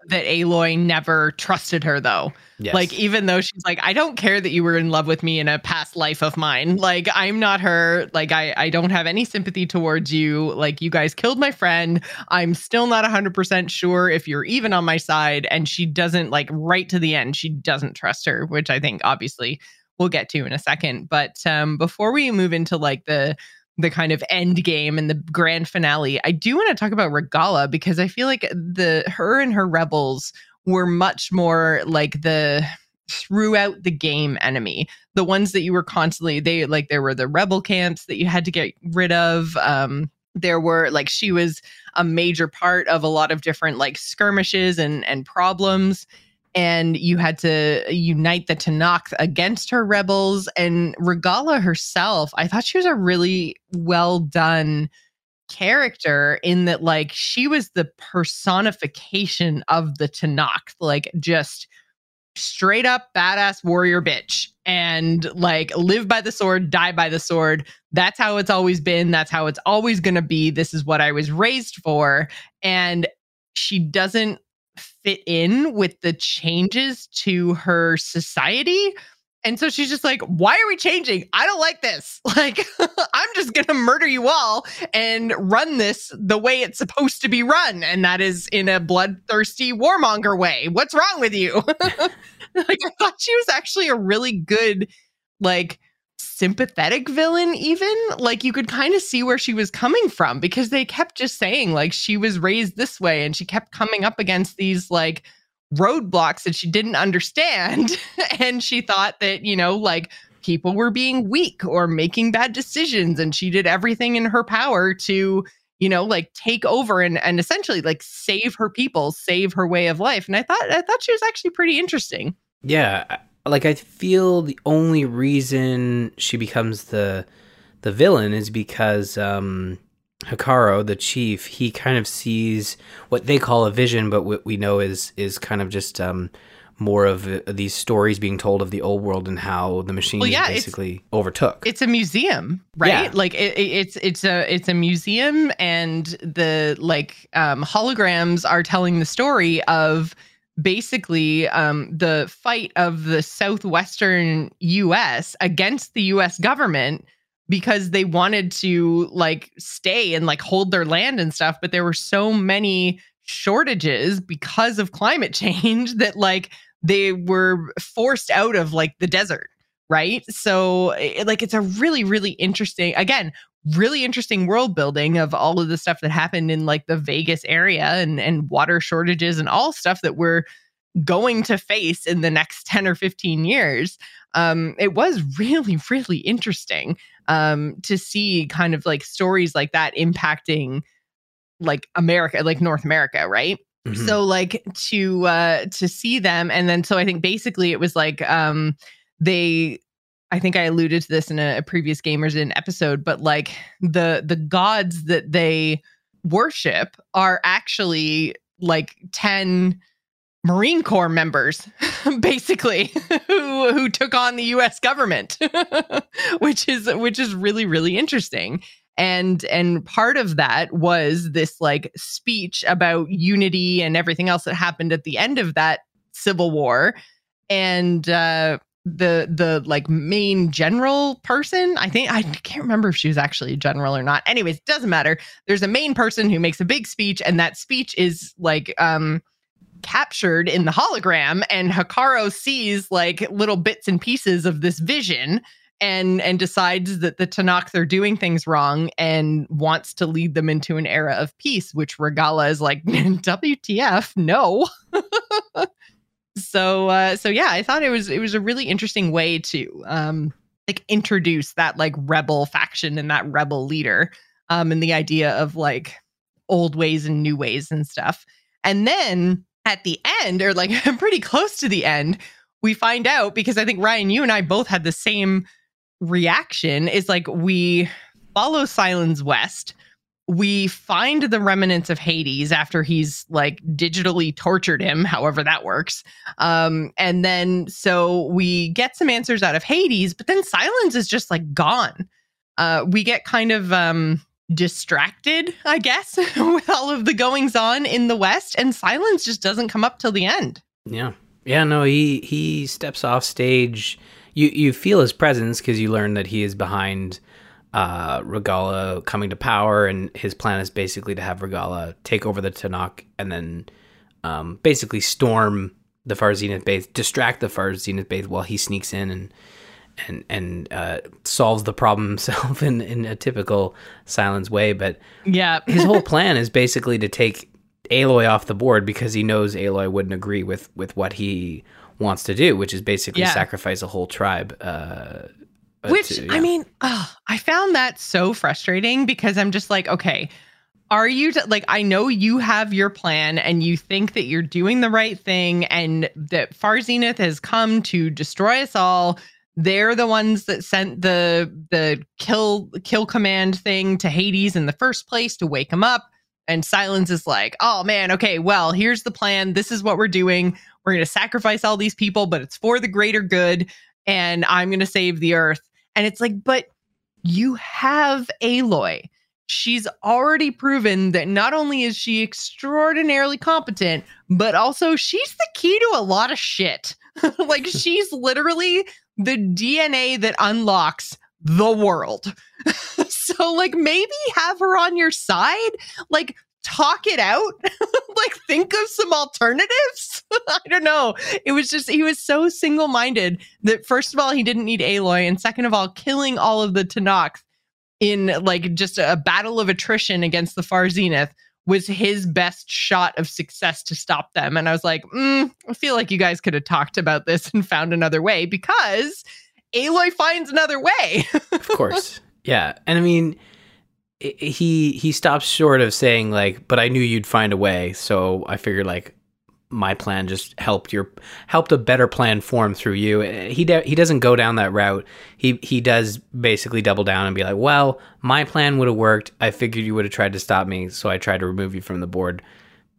that Aloy never trusted her though. Yes. Like even though she's like, I don't care that you were in love with me in a past life of mine. Like I'm not her. Like I I don't have any sympathy towards you. Like you guys killed my friend. I'm still not 100% sure if you're even on my side and she doesn't like right to the end. She doesn't trust her, which I think obviously we'll get to in a second. But um before we move into like the the kind of end game and the grand finale, I do want to talk about Regalla because I feel like the her and her rebels were much more like the throughout the game enemy. The ones that you were constantly they like there were the rebel camps that you had to get rid of. Um there were like she was a major part of a lot of different like skirmishes and and problems and you had to unite the Tenakth against her rebels. And Regalla herself, I thought she was a really well done character in that, like, she was the personification of the Tenakth, like, just straight up badass warrior bitch and like live by the sword, die by the sword. That's how it's always been. That's how it's always going to be. This is what I was raised for. And she doesn't fit in with the changes to her society. And so she's just like, why are we changing? I don't like this. Like, I'm just going to murder you all and run this the way it's supposed to be run. And that is in a bloodthirsty warmonger way. What's wrong with you? like, I thought she was actually a really good, like, sympathetic villain even like you could kind of see where she was coming from because they kept just saying like she was raised this way and she kept coming up against these like roadblocks that she didn't understand and she thought that you know like people were being weak or making bad decisions and she did everything in her power to you know like take over and and essentially like save her people save her way of life. And i thought i thought she was actually pretty interesting. Yeah like I feel the only reason she becomes the the villain is because um Hekarro, the chief, he kind of sees what they call a vision, but what we know is is kind of just um, more of uh, these stories being told of the old world and how the machine well, yeah, basically it's, overtook. It's a museum, right? Yeah. Like it, it's it's a it's a museum, and the like um, holograms are telling the story of basically um, the fight of the southwestern U.S. against the U.S. government because they wanted to like stay and like hold their land and stuff, but there were so many shortages because of climate change that like they were forced out of like the desert right? So it, like it's a really really interesting again really interesting world building of all of the stuff that happened in like the Vegas area and and water shortages and all stuff that we're going to face in the next 10 or 15 years. Um it was really really interesting um to see kind of like stories like that impacting like America like North America right? Mhm. so like to uh to see them and then so i think basically it was like um they i think i alluded to this in a, a previous Gamers Inn episode but like the the gods that they worship are actually like 10 marine corps members basically who who took on the us government which is which is really really interesting. And and part of that was this like speech about unity and everything else that happened at the end of that civil war. And uh the the like main general person? I think i can't remember if she was actually a general or not. Anyways it doesn't matter. There's a main person who makes a big speech and that speech is like um captured in the hologram and Hekarro sees like little bits and pieces of this vision and and decides that the Tenakth are doing things wrong and wants to lead them into an era of peace, which Regalla is like, WTF, no. so uh so yeah, I thought it was it was a really interesting way to um like introduce that like rebel faction and that rebel leader um and the idea of like old ways and new ways and stuff. And then at the end, or like pretty close to the end, we find out because I think Ryan, you and I both had the same reaction is like we follow Sylens West. We find the remnants of Hades after he's like digitally tortured him, however that works. Um, and then so we get some answers out of Hades, but then Sylens is just like gone. Uh, we get kind of um distracted, I guess, with all of the goings on in the West, and Sylens just doesn't come up till the end. Yeah. Yeah, no, he he steps off stage. You you feel his presence because you learn that he is behind uh Regalla coming to power and his plan is basically to have Regalla take over the Tenakth and then um basically storm the Far Zenith base, distract the Far Zenith base while he sneaks in and and and uh, solves the problem himself in in a typical Sylens way. But Yeah. his whole plan is basically to take Aloy off the board because he knows Aloy wouldn't agree with with what he wants to do, which is basically Yeah. sacrifice a whole tribe. Uh, Which to- I mean, ugh, I found that so frustrating because I'm just like, okay, are you t- like I know you have your plan and you think that you're doing the right thing and that Far Zenith has come to destroy us all. They're the ones that sent the the kill kill command thing to Hades in the first place to wake him up. And Sylens is like, oh man, okay, well, here's the plan. This is what we're doing. We're going to sacrifice all these people, but it's for the greater good. And I'm going to save the earth. And it's like, but you have Aloy. She's already proven that not only is she extraordinarily competent, but also she's the key to a lot of shit. like, she's literally the DNA that unlocks the world. so, like, maybe have her on your side. Like, talk it out. like, think of some alternatives. I don't know. It was just, he was so single minded that, first of all, he didn't need Aloy. And second of all, killing all of the Tenakth in like just a battle of attrition against the Far Zenith was his best shot of success to stop them. And I was like, mm, I feel like you guys could have talked about this and found another way because Aloy finds another way. of course, yeah, and I mean, he he stops short of saying like, "But I knew you'd find a way," so I figured like my plan just helped your helped a better plan form through you. Uh, He de- he doesn't go down that route. He he does basically double down and be like, "Well, my plan would have worked. I figured you would have tried to stop me, so I tried to remove you from the board."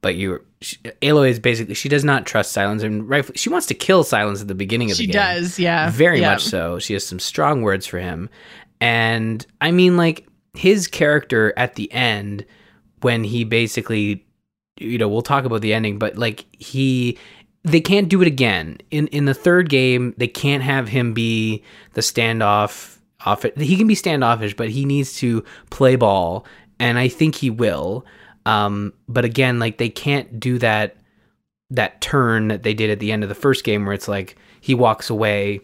But you, she, Aloy is basically she does not trust Sylens, and rightfully, she wants to kill Sylens at the beginning of she the game. She does, yeah. Very yeah. much so. She has some strong words for him. And I mean, like, his character at the end, when he basically, you know, we'll talk about the ending, but like, he. They can't do it again. In in the third game, they can't have him be the standoff off he can be standoffish, but he needs to play ball, and I think he will. Um, but again, like they can't do that that turn that they did at the end of the first game where it's like he walks away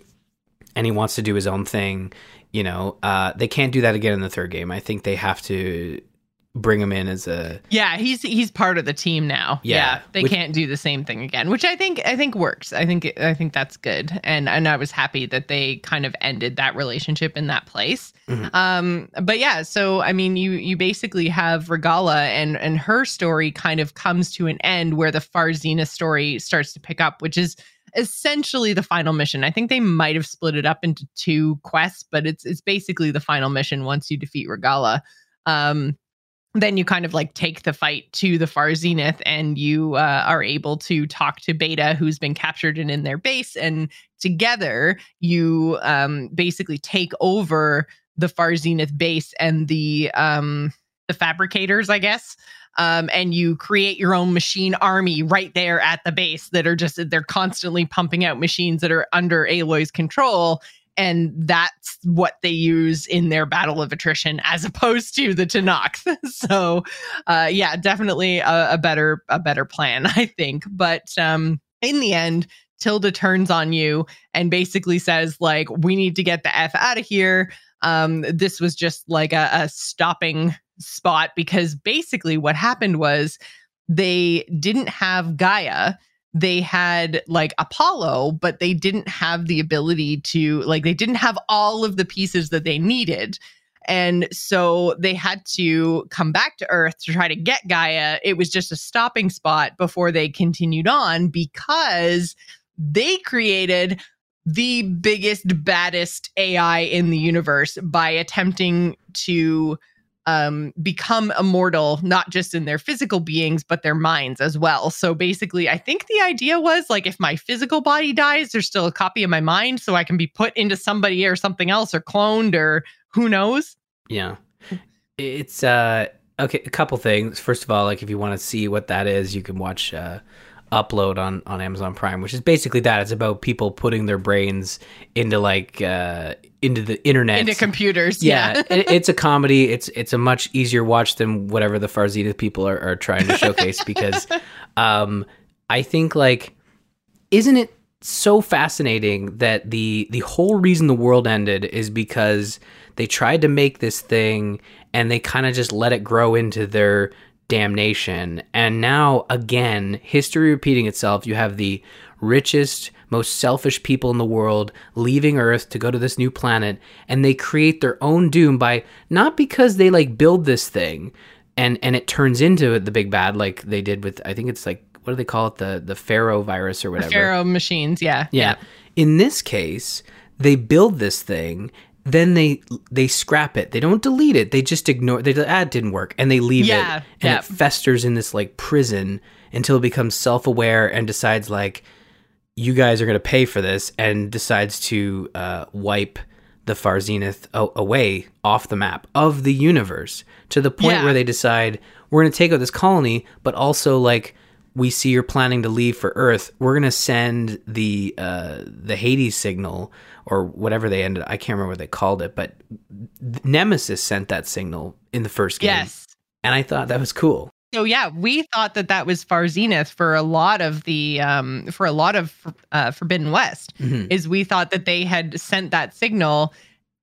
and he wants to do his own thing. You know, uh, they can't do that again in the third game. I think they have to bring him in as a yeah he's he's part of the team now yeah, yeah they which, can't do the same thing again which i think i think works i think i think that's good and and i was happy that they kind of ended that relationship in that place mm-hmm. um but yeah so i mean you you basically have regalla and and her story kind of comes to an end where the Far Zenith story starts to pick up which is essentially the final mission. I think they might have split it up into two quests, but it's it's basically the final mission once you defeat Regalla. Um, then you kind of like take the fight to the far zenith and you uh, are able to talk to beta who's been captured and in their base and together you um, basically take over the far zenith base and the um, the fabricators i guess um, and you create your own machine army right there at the base that are just they're constantly pumping out machines that are under aloy's control and that's what they use in their battle of attrition as opposed to the Tenakth. so, uh, yeah, definitely a, a, better a better plan, I think. But um, in the end, Tilda turns on you and basically says, like, we need to get the f out of here. Um, this was just like a, a stopping spot because basically what happened was they didn't have Gaia they had like Apollo, but they didn't have the ability to, like, they didn't have all of the pieces that they needed. And so they had to come back to Earth to try to get Gaia. It was just a stopping spot before they continued on because they created the biggest, baddest AI in the universe by attempting to um, become immortal, not just in their physical beings, but their minds as well. So basically, I think the idea was like if my physical body dies, there's still a copy of my mind, so I can be put into somebody or something else or cloned or who knows. Yeah. It's uh okay, a couple things. First of all, like if you want to see what that is, you can watch uh upload on on Amazon Prime, which is basically that. It's about people putting their brains into like uh into the internet, into computers. Yeah, yeah. it, it's a comedy. It's it's a much easier watch than whatever the Far Zenith people are, are trying to showcase because um I think like isn't it so fascinating that the the whole reason the world ended is because they tried to make this thing and they kind of just let it grow into their damnation. And now, again, history repeating itself. You have the richest, most selfish people in the world leaving Earth to go to this new planet, and they create their own doom by not because they like build this thing and and it turns into the big bad like they did with I think it's like what do they call it the the Faro virus or whatever. Faro machines, yeah. yeah. Yeah. In this case, they build this thing then they they scrap it. They don't delete it. They just ignore. They ah, it didn't work, and they leave yeah, it, and yeah. it festers in this like prison until it becomes self aware and decides like, you guys are gonna pay for this, and decides to uh, wipe the Far Zenith away off the map of the universe to the point yeah. where they decide we're gonna take out this colony, but also like we see you're planning to leave for Earth, we're gonna send the uh, the Hades signal or whatever they ended. I can't remember what they called it, but Nemesis sent that signal in the first game. Yes, and I thought that was cool. So yeah, we thought that that was Far Zenith for a lot of the um, for a lot of uh, Forbidden West. Mm-hmm. Is we thought that they had sent that signal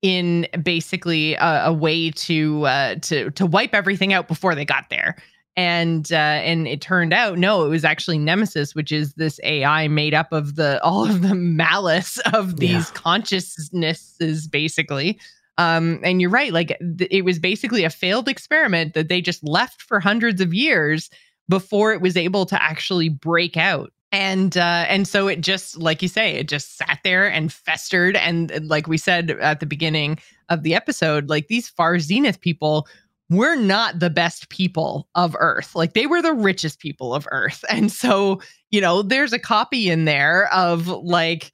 in basically a, a way to uh, to to wipe everything out before they got there and uh, and it turned out no, it was actually Nemesis, which is this AI made up of the all of the malice of these yeah. consciousnesses, basically. Um, and you're right, like th- it was basically a failed experiment that they just left for hundreds of years before it was able to actually break out. And uh, and so it just, like you say, it just sat there and festered. And like we said at the beginning of the episode, like these far zenith people we're not the best people of Earth. Like they were the richest people of Earth. And so, you know, there's a copy in there of like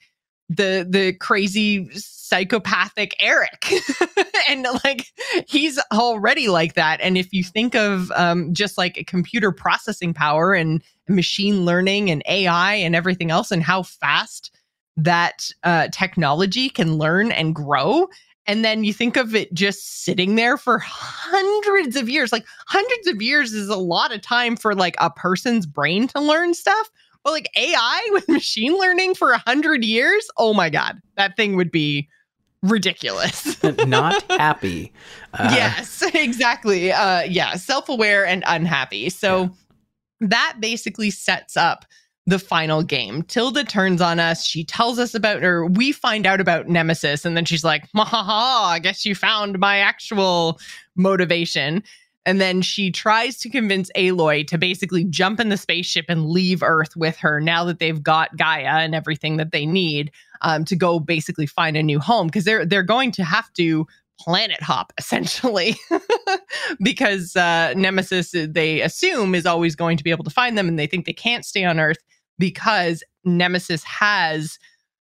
the the crazy psychopathic Eric. and like he's already like that. And if you think of um, just like a computer processing power and machine learning and AI and everything else and how fast that uh, technology can learn and grow And then you think of it just sitting there for hundreds of years. Like hundreds of years is a lot of time for like a person's brain to learn stuff. But like AI with machine learning for a hundred years, oh my God, that thing would be ridiculous. Not happy. Uh, yes, exactly. Uh, yeah, self aware and unhappy. So yeah. that basically sets up the final game. Tilda turns on us. She tells us about, or we find out about Nemesis, and then she's like, ha ha ha, I guess you found my actual motivation. And then she tries to convince Aloy to basically jump in the spaceship and leave Earth with her now that they've got Gaia and everything that they need um, to go basically find a new home because they're they're going to have to planet hop essentially because uh, Nemesis they assume is always going to be able to find them and they think they can't stay on Earth because Nemesis has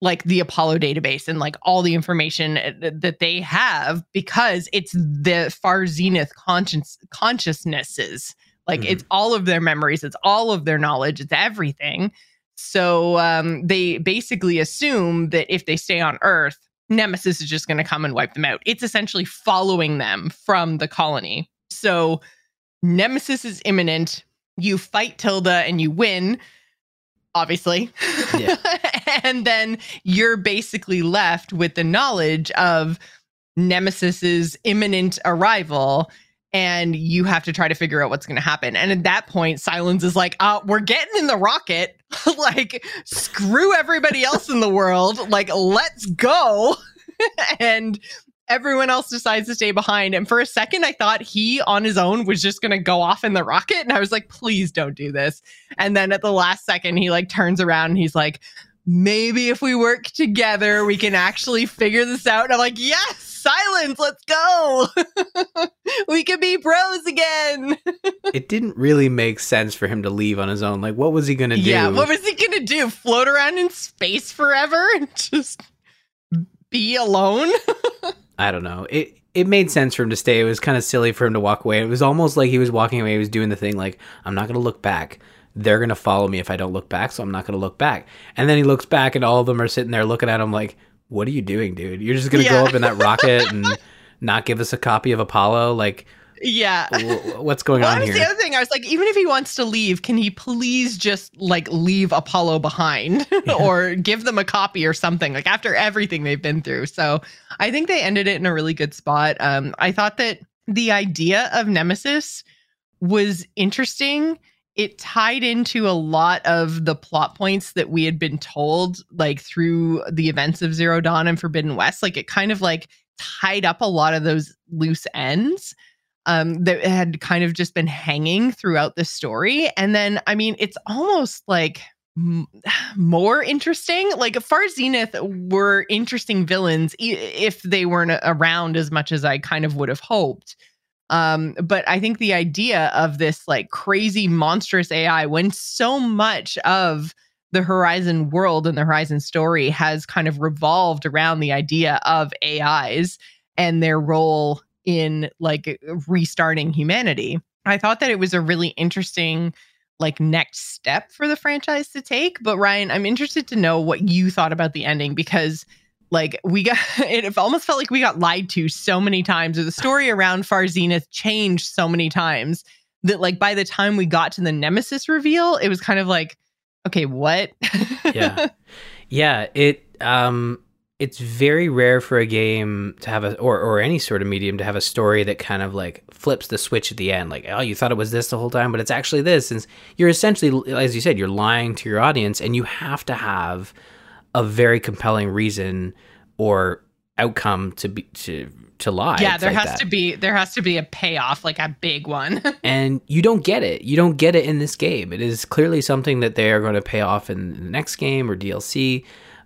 like the Apollo database and like all the information uh, that they have because it's the far zenith conscious consciousnesses. Like mm-hmm. it's all of their memories, it's all of their knowledge, it's everything. So um, they basically assume that if they stay on Earth, Nemesis is just going to come and wipe them out. It's essentially following them from the colony. So Nemesis is imminent. You fight Tilda and you win obviously. Yeah. and then you're basically left with the knowledge of Nemesis's imminent arrival and you have to try to figure out what's going to happen. And at that point, Sylens is like, uh, we're getting in the rocket. like, screw everybody else in the world. Like, let's go. and everyone else decides to stay behind. And for a second, I thought he on his own was just going to go off in the rocket. And I was like, please don't do this. And then at the last second, he like turns around and he's like, maybe if we work together, we can actually figure this out. And I'm like, yes. Sylens, let's go. we can be bros again. it didn't really make sense for him to leave on his own. Like, what was he going to do? Yeah, what was he going to do? Float around in space forever and just be alone? I don't know. It it made sense for him to stay. It was kind of silly for him to walk away. It was almost like he was walking away. He was doing the thing like, I'm not going to look back. They're going to follow me if I don't look back, so I'm not going to look back. And then he looks back, and all of them are sitting there looking at him like, What are you doing, dude? You're just going to yeah. go up in that rocket and not give us a copy of Apollo? Like, yeah. What's going well, on here? the other thing. I was like, even if he wants to leave, can he please just like leave Apollo behind yeah. or give them a copy or something? Like after everything they've been through. So I think they ended it in a really good spot. Um, I thought that the idea of Nemesis was interesting. It tied into a lot of the plot points that we had been told, like through the events of Zero Dawn and Forbidden West. Like it kind of like tied up a lot of those loose ends um, that had kind of just been hanging throughout the story. And then, I mean, it's almost like m- more interesting. Like Far Zenith were interesting villains e- if they weren't around as much as I kind of would have hoped. Um, but I think the idea of this like crazy monstrous AI when so much of the Horizon world and the Horizon story has kind of revolved around the idea of AIs and their role in like restarting humanity. I thought that it was a really interesting like next step for the franchise to take. But Ryan, I'm interested to know what you thought about the ending because like we got it almost felt like we got lied to so many times or the story around Far Zenith changed so many times that like by the time we got to the Nemesis reveal, it was kind of like, okay, what? yeah. Yeah, it um it's very rare for a game to have a or or any sort of medium to have a story that kind of like flips the switch at the end. Like oh you thought it was this the whole time but it's actually this and you're essentially as you said you're lying to your audience and you have to have a very compelling reason or outcome to be to to lie. Yeah there like has that. to be there has to be a payoff like a big one. And you don't get it. You don't get it in this game. It is clearly something that they are going to pay off in the next game or dlc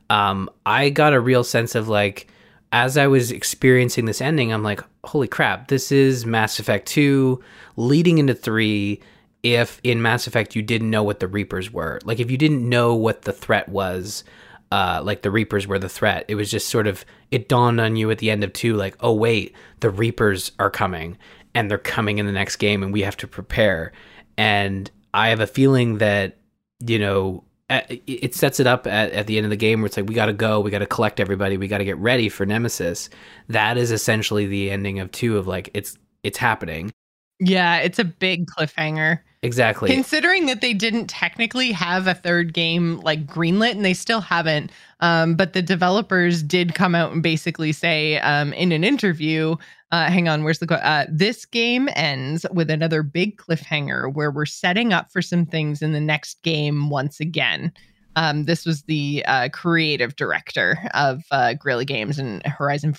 um, I got a real sense of like, as I was experiencing this ending, I'm like, holy crap, this is Mass Effect 2 leading into 3. If in Mass Effect you didn't know what the Reapers were, like if you didn't know what the threat was, uh, like the Reapers were the threat, it was just sort of, it dawned on you at the end of 2, like, oh, wait, the Reapers are coming and they're coming in the next game and we have to prepare. And I have a feeling that, you know, it sets it up at, at the end of the game where it's like we got to go, we got to collect everybody, we got to get ready for Nemesis. That is essentially the ending of two of like it's it's happening. Yeah, it's a big cliffhanger. Exactly. Considering that they didn't technically have a third game like greenlit and they still haven't. Um, but the developers did come out and basically say um, in an interview, uh, hang on, where's the quote? Uh, this game ends with another big cliffhanger where we're setting up for some things in the next game once again. Um, this was the uh, creative director of uh, Guerrilla Games and Horizon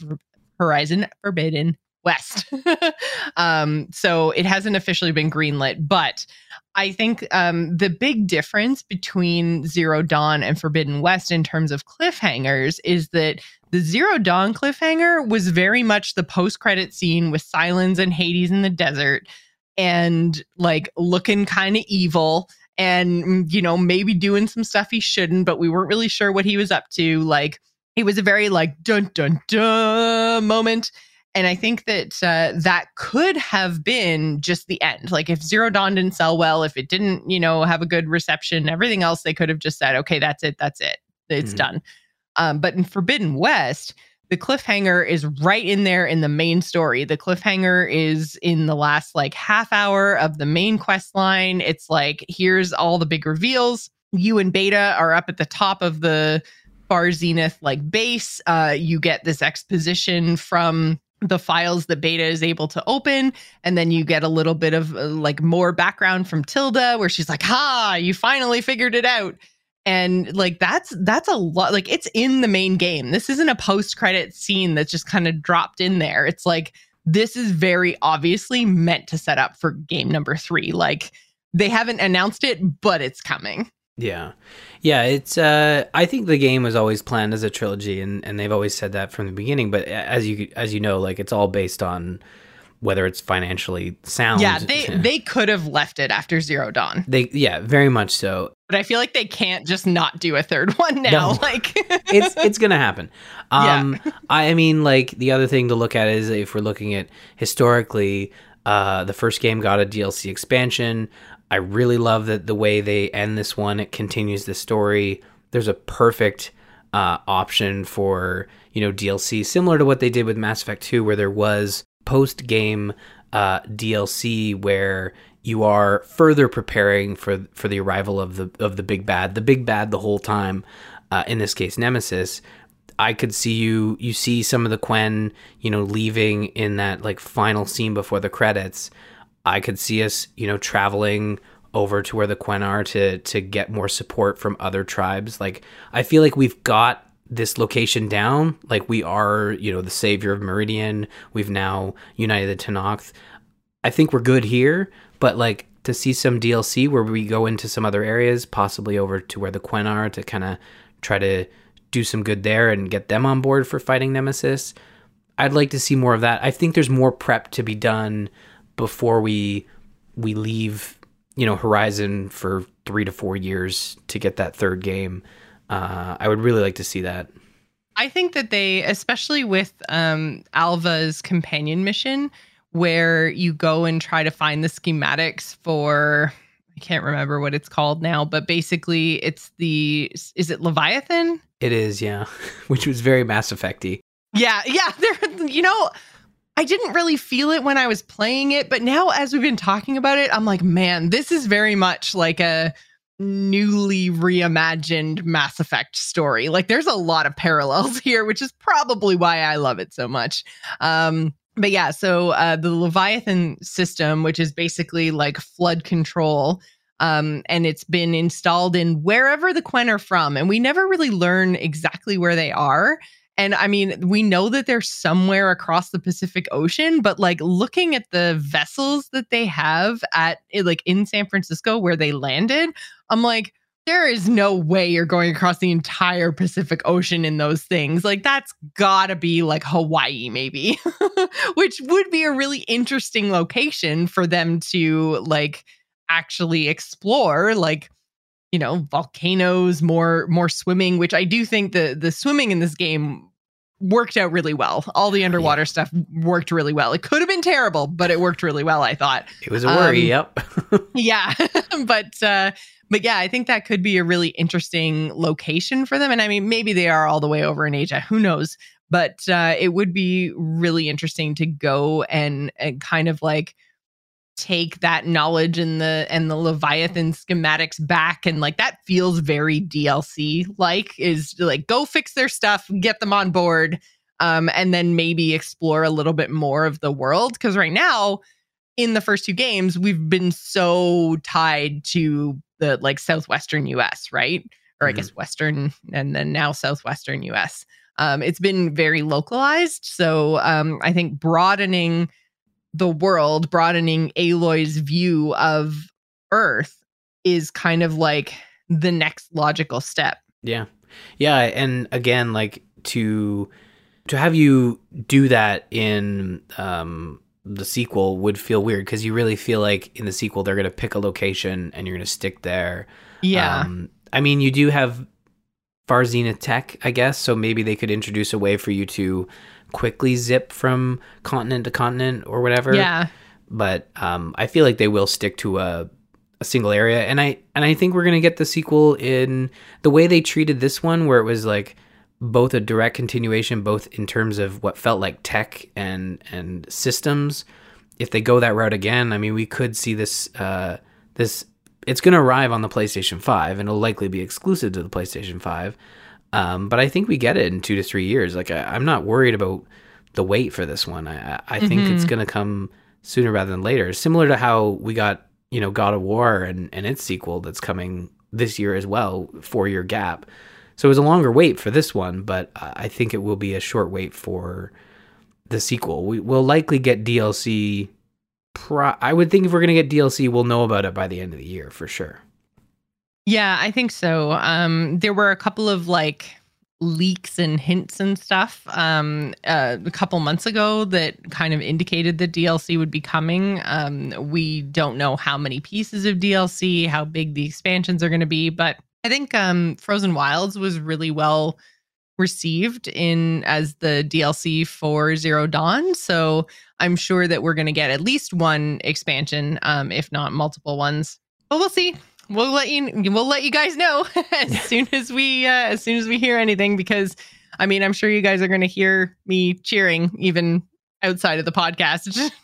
Horizon Forbidden West. um, so it hasn't officially been greenlit, but I think um, the big difference between Zero Dawn and Forbidden West in terms of cliffhangers is that the Zero Dawn cliffhanger was very much the post credit scene with Sylens and Hades in the desert and like looking kind of evil and, mm, you know, maybe doing some stuff he shouldn't, but we weren't really sure what he was up to. Like, it was a very like dun dun dun moment and I think that uh, that could have been just the end. Like if Zero Dawn didn't sell well, if it didn't, you know, have a good reception, everything else, they could have just said, okay, that's it, that's it, it's mm-hmm. done. Um, but in Forbidden West, the cliffhanger is right in there in the main story. The cliffhanger is in the last like half hour of the main quest line. It's like, here's all the big reveals. You and Beta are up at the top of the Far Zenith like base. Uh, you get this exposition from the files that beta is able to open and then you get a little bit of uh, like more background from tilda where she's like ha you finally figured it out. And like that's that's a lot like it's in the main game. This isn't a post credit scene that's just kind of dropped in there. It's like this is very obviously meant to set up for game number three. Like they haven't announced it but it's coming. Yeah. Yeah, it's uh I think the game was always planned as a trilogy and and they've always said that from the beginning, but as you as you know, like it's all based on whether it's financially sound. Yeah, they they could have left it after Zero Dawn. They yeah, very much so. But I feel like they can't just not do a third one now. No. Like it's it's gonna happen. Um yeah. I mean like the other thing to look at is if we're looking at historically uh, the first game got a DLC expansion. I really love that the way they end this one. It continues the story. There's a perfect uh, option for you know DLC, similar to what they did with Mass Effect 2, where there was post game uh, DLC where you are further preparing for for the arrival of the of the big bad, the big bad the whole time. Uh, in this case, Nemesis. I could see you you see some of the Quen, you know, leaving in that like final scene before the credits. I could see us, you know, traveling over to where the Quen are to to get more support from other tribes. Like I feel like we've got this location down. Like we are, you know, the savior of Meridian. We've now united the Tenakth. I think we're good here, but like to see some DLC where we go into some other areas, possibly over to where the Quen are to kind of try to do some good there and get them on board for fighting Nemesis. I'd like to see more of that. I think there's more prep to be done before we we leave, you know, Horizon for three to four years to get that third game. Uh, I would really like to see that. I think that they, especially with um, Alva's companion mission, where you go and try to find the schematics for I can't remember what it's called now, but basically it's the is it Leviathan? It is, yeah. Which was very Mass Effecty. Yeah, yeah. There, you know, I didn't really feel it when I was playing it, but now as we've been talking about it, I'm like, man, this is very much like a newly reimagined Mass Effect story. Like there's a lot of parallels here, which is probably why I love it so much. Um, but yeah, so uh, the Leviathan system, which is basically like flood control, um, and it's been installed in wherever the Quen are from, and we never really learn exactly where they are. And I mean, we know that they're somewhere across the Pacific Ocean, but like looking at the vessels that they have at eh, like in San Francisco where they landed, I'm like, there is no way you're going across the entire Pacific Ocean in those things. Like that's gotta be like Hawaii, maybe, which would be a really interesting location for them to like actually explore. Like, you know volcanoes more more swimming which i do think the the swimming in this game worked out really well. All the underwater yeah. stuff worked really well. It could have been terrible, but it worked really well, I thought. It was a worry, um, yep. yeah. but uh but yeah, I think that could be a really interesting location for them. And I mean, maybe they are all the way over in Asia. Who knows? But uh, it would be really interesting to go and and kind of like take that knowledge and the and the leviathan schematics back and like that feels very dlc like is like go fix their stuff get them on board um and then maybe explore a little bit more of the world. Because right now in the first two games we've been so tied to the like southwestern us right? Or i Mhm. guess western and then now southwestern us um it's been very localized so um i think broadening the world, broadening Aloy's view of Earth is kind of like the next logical step. Yeah. Yeah, and again like to to have you do that in um the sequel would feel weird because you really feel like in the sequel they're going to pick a location and you're going to stick there. Yeah. Um, I mean, you do have Far Zenith tech, I guess, so maybe they could introduce a way for you to quickly zip from continent to continent or whatever. yeah. But um, I feel like they will stick to a a single area, and I and I think we're gonna get the sequel in the way they treated this one, where it was like both a direct continuation, both in terms of what felt like tech and and systems. If they go that route again, I mean, we could see this uh, this it's going to arrive on the PlayStation 5 and it'll likely be exclusive to the PlayStation 5. Um, but I think we get it in two to three years. Like, I, I'm not worried about the wait for this one. I, I- think it's going to come sooner rather than later. Similar to how we got, you know, God of War and, and its sequel that's coming this year as well, four year gap. So it was a longer wait for this one, but I I think it will be a short wait for the sequel. We will likely get DLC. Pro- I would think if we're going to get DLC, we'll know about it by the end of the year for sure. Yeah, I think so. Um, there were a couple of like leaks and hints and stuff um, uh, a couple months ago that kind of indicated that DLC would be coming. Um, we don't know how many pieces of DLC, how big the expansions are going to be, but I think um, Frozen Wilds was really well received in as the DLC for Zero Dawn. So I'm sure that we're going to get at least one expansion, um, if not multiple ones. But we'll see. We'll let you. We'll let you guys know as soon as we uh, as soon as we hear anything. Because I mean, I'm sure you guys are going to hear me cheering even outside of the podcast.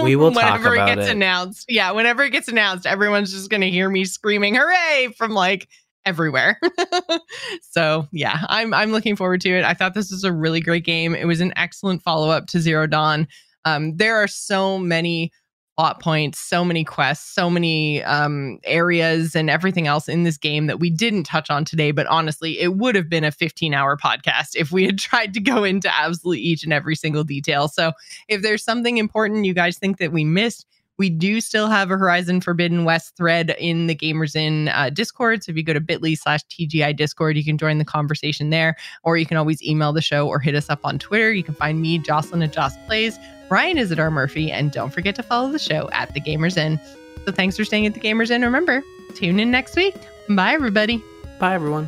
We will talk whenever about it gets it. announced. Yeah, whenever it gets announced, everyone's just going to hear me screaming "Hooray!" from like everywhere. so yeah, I'm I'm looking forward to it. I thought this was a really great game. It was an excellent follow up to Zero Dawn. Um, there are so many plot points, so many quests, so many um, areas, and everything else in this game that we didn't touch on today. But honestly, it would have been a 15 hour podcast if we had tried to go into absolutely each and every single detail. So if there's something important you guys think that we missed, we do still have a Horizon Forbidden West thread in the Gamers Inn uh, Discord. So if you go to bit.ly slash TGI Discord, you can join the conversation there, or you can always email the show or hit us up on Twitter. You can find me, Jocelyn at Joss Plays. Ryan is at R Murphy, and don't forget to follow the show at the Gamers Inn. So thanks for staying at the Gamers Inn. Remember, tune in next week. Bye, everybody. Bye, everyone.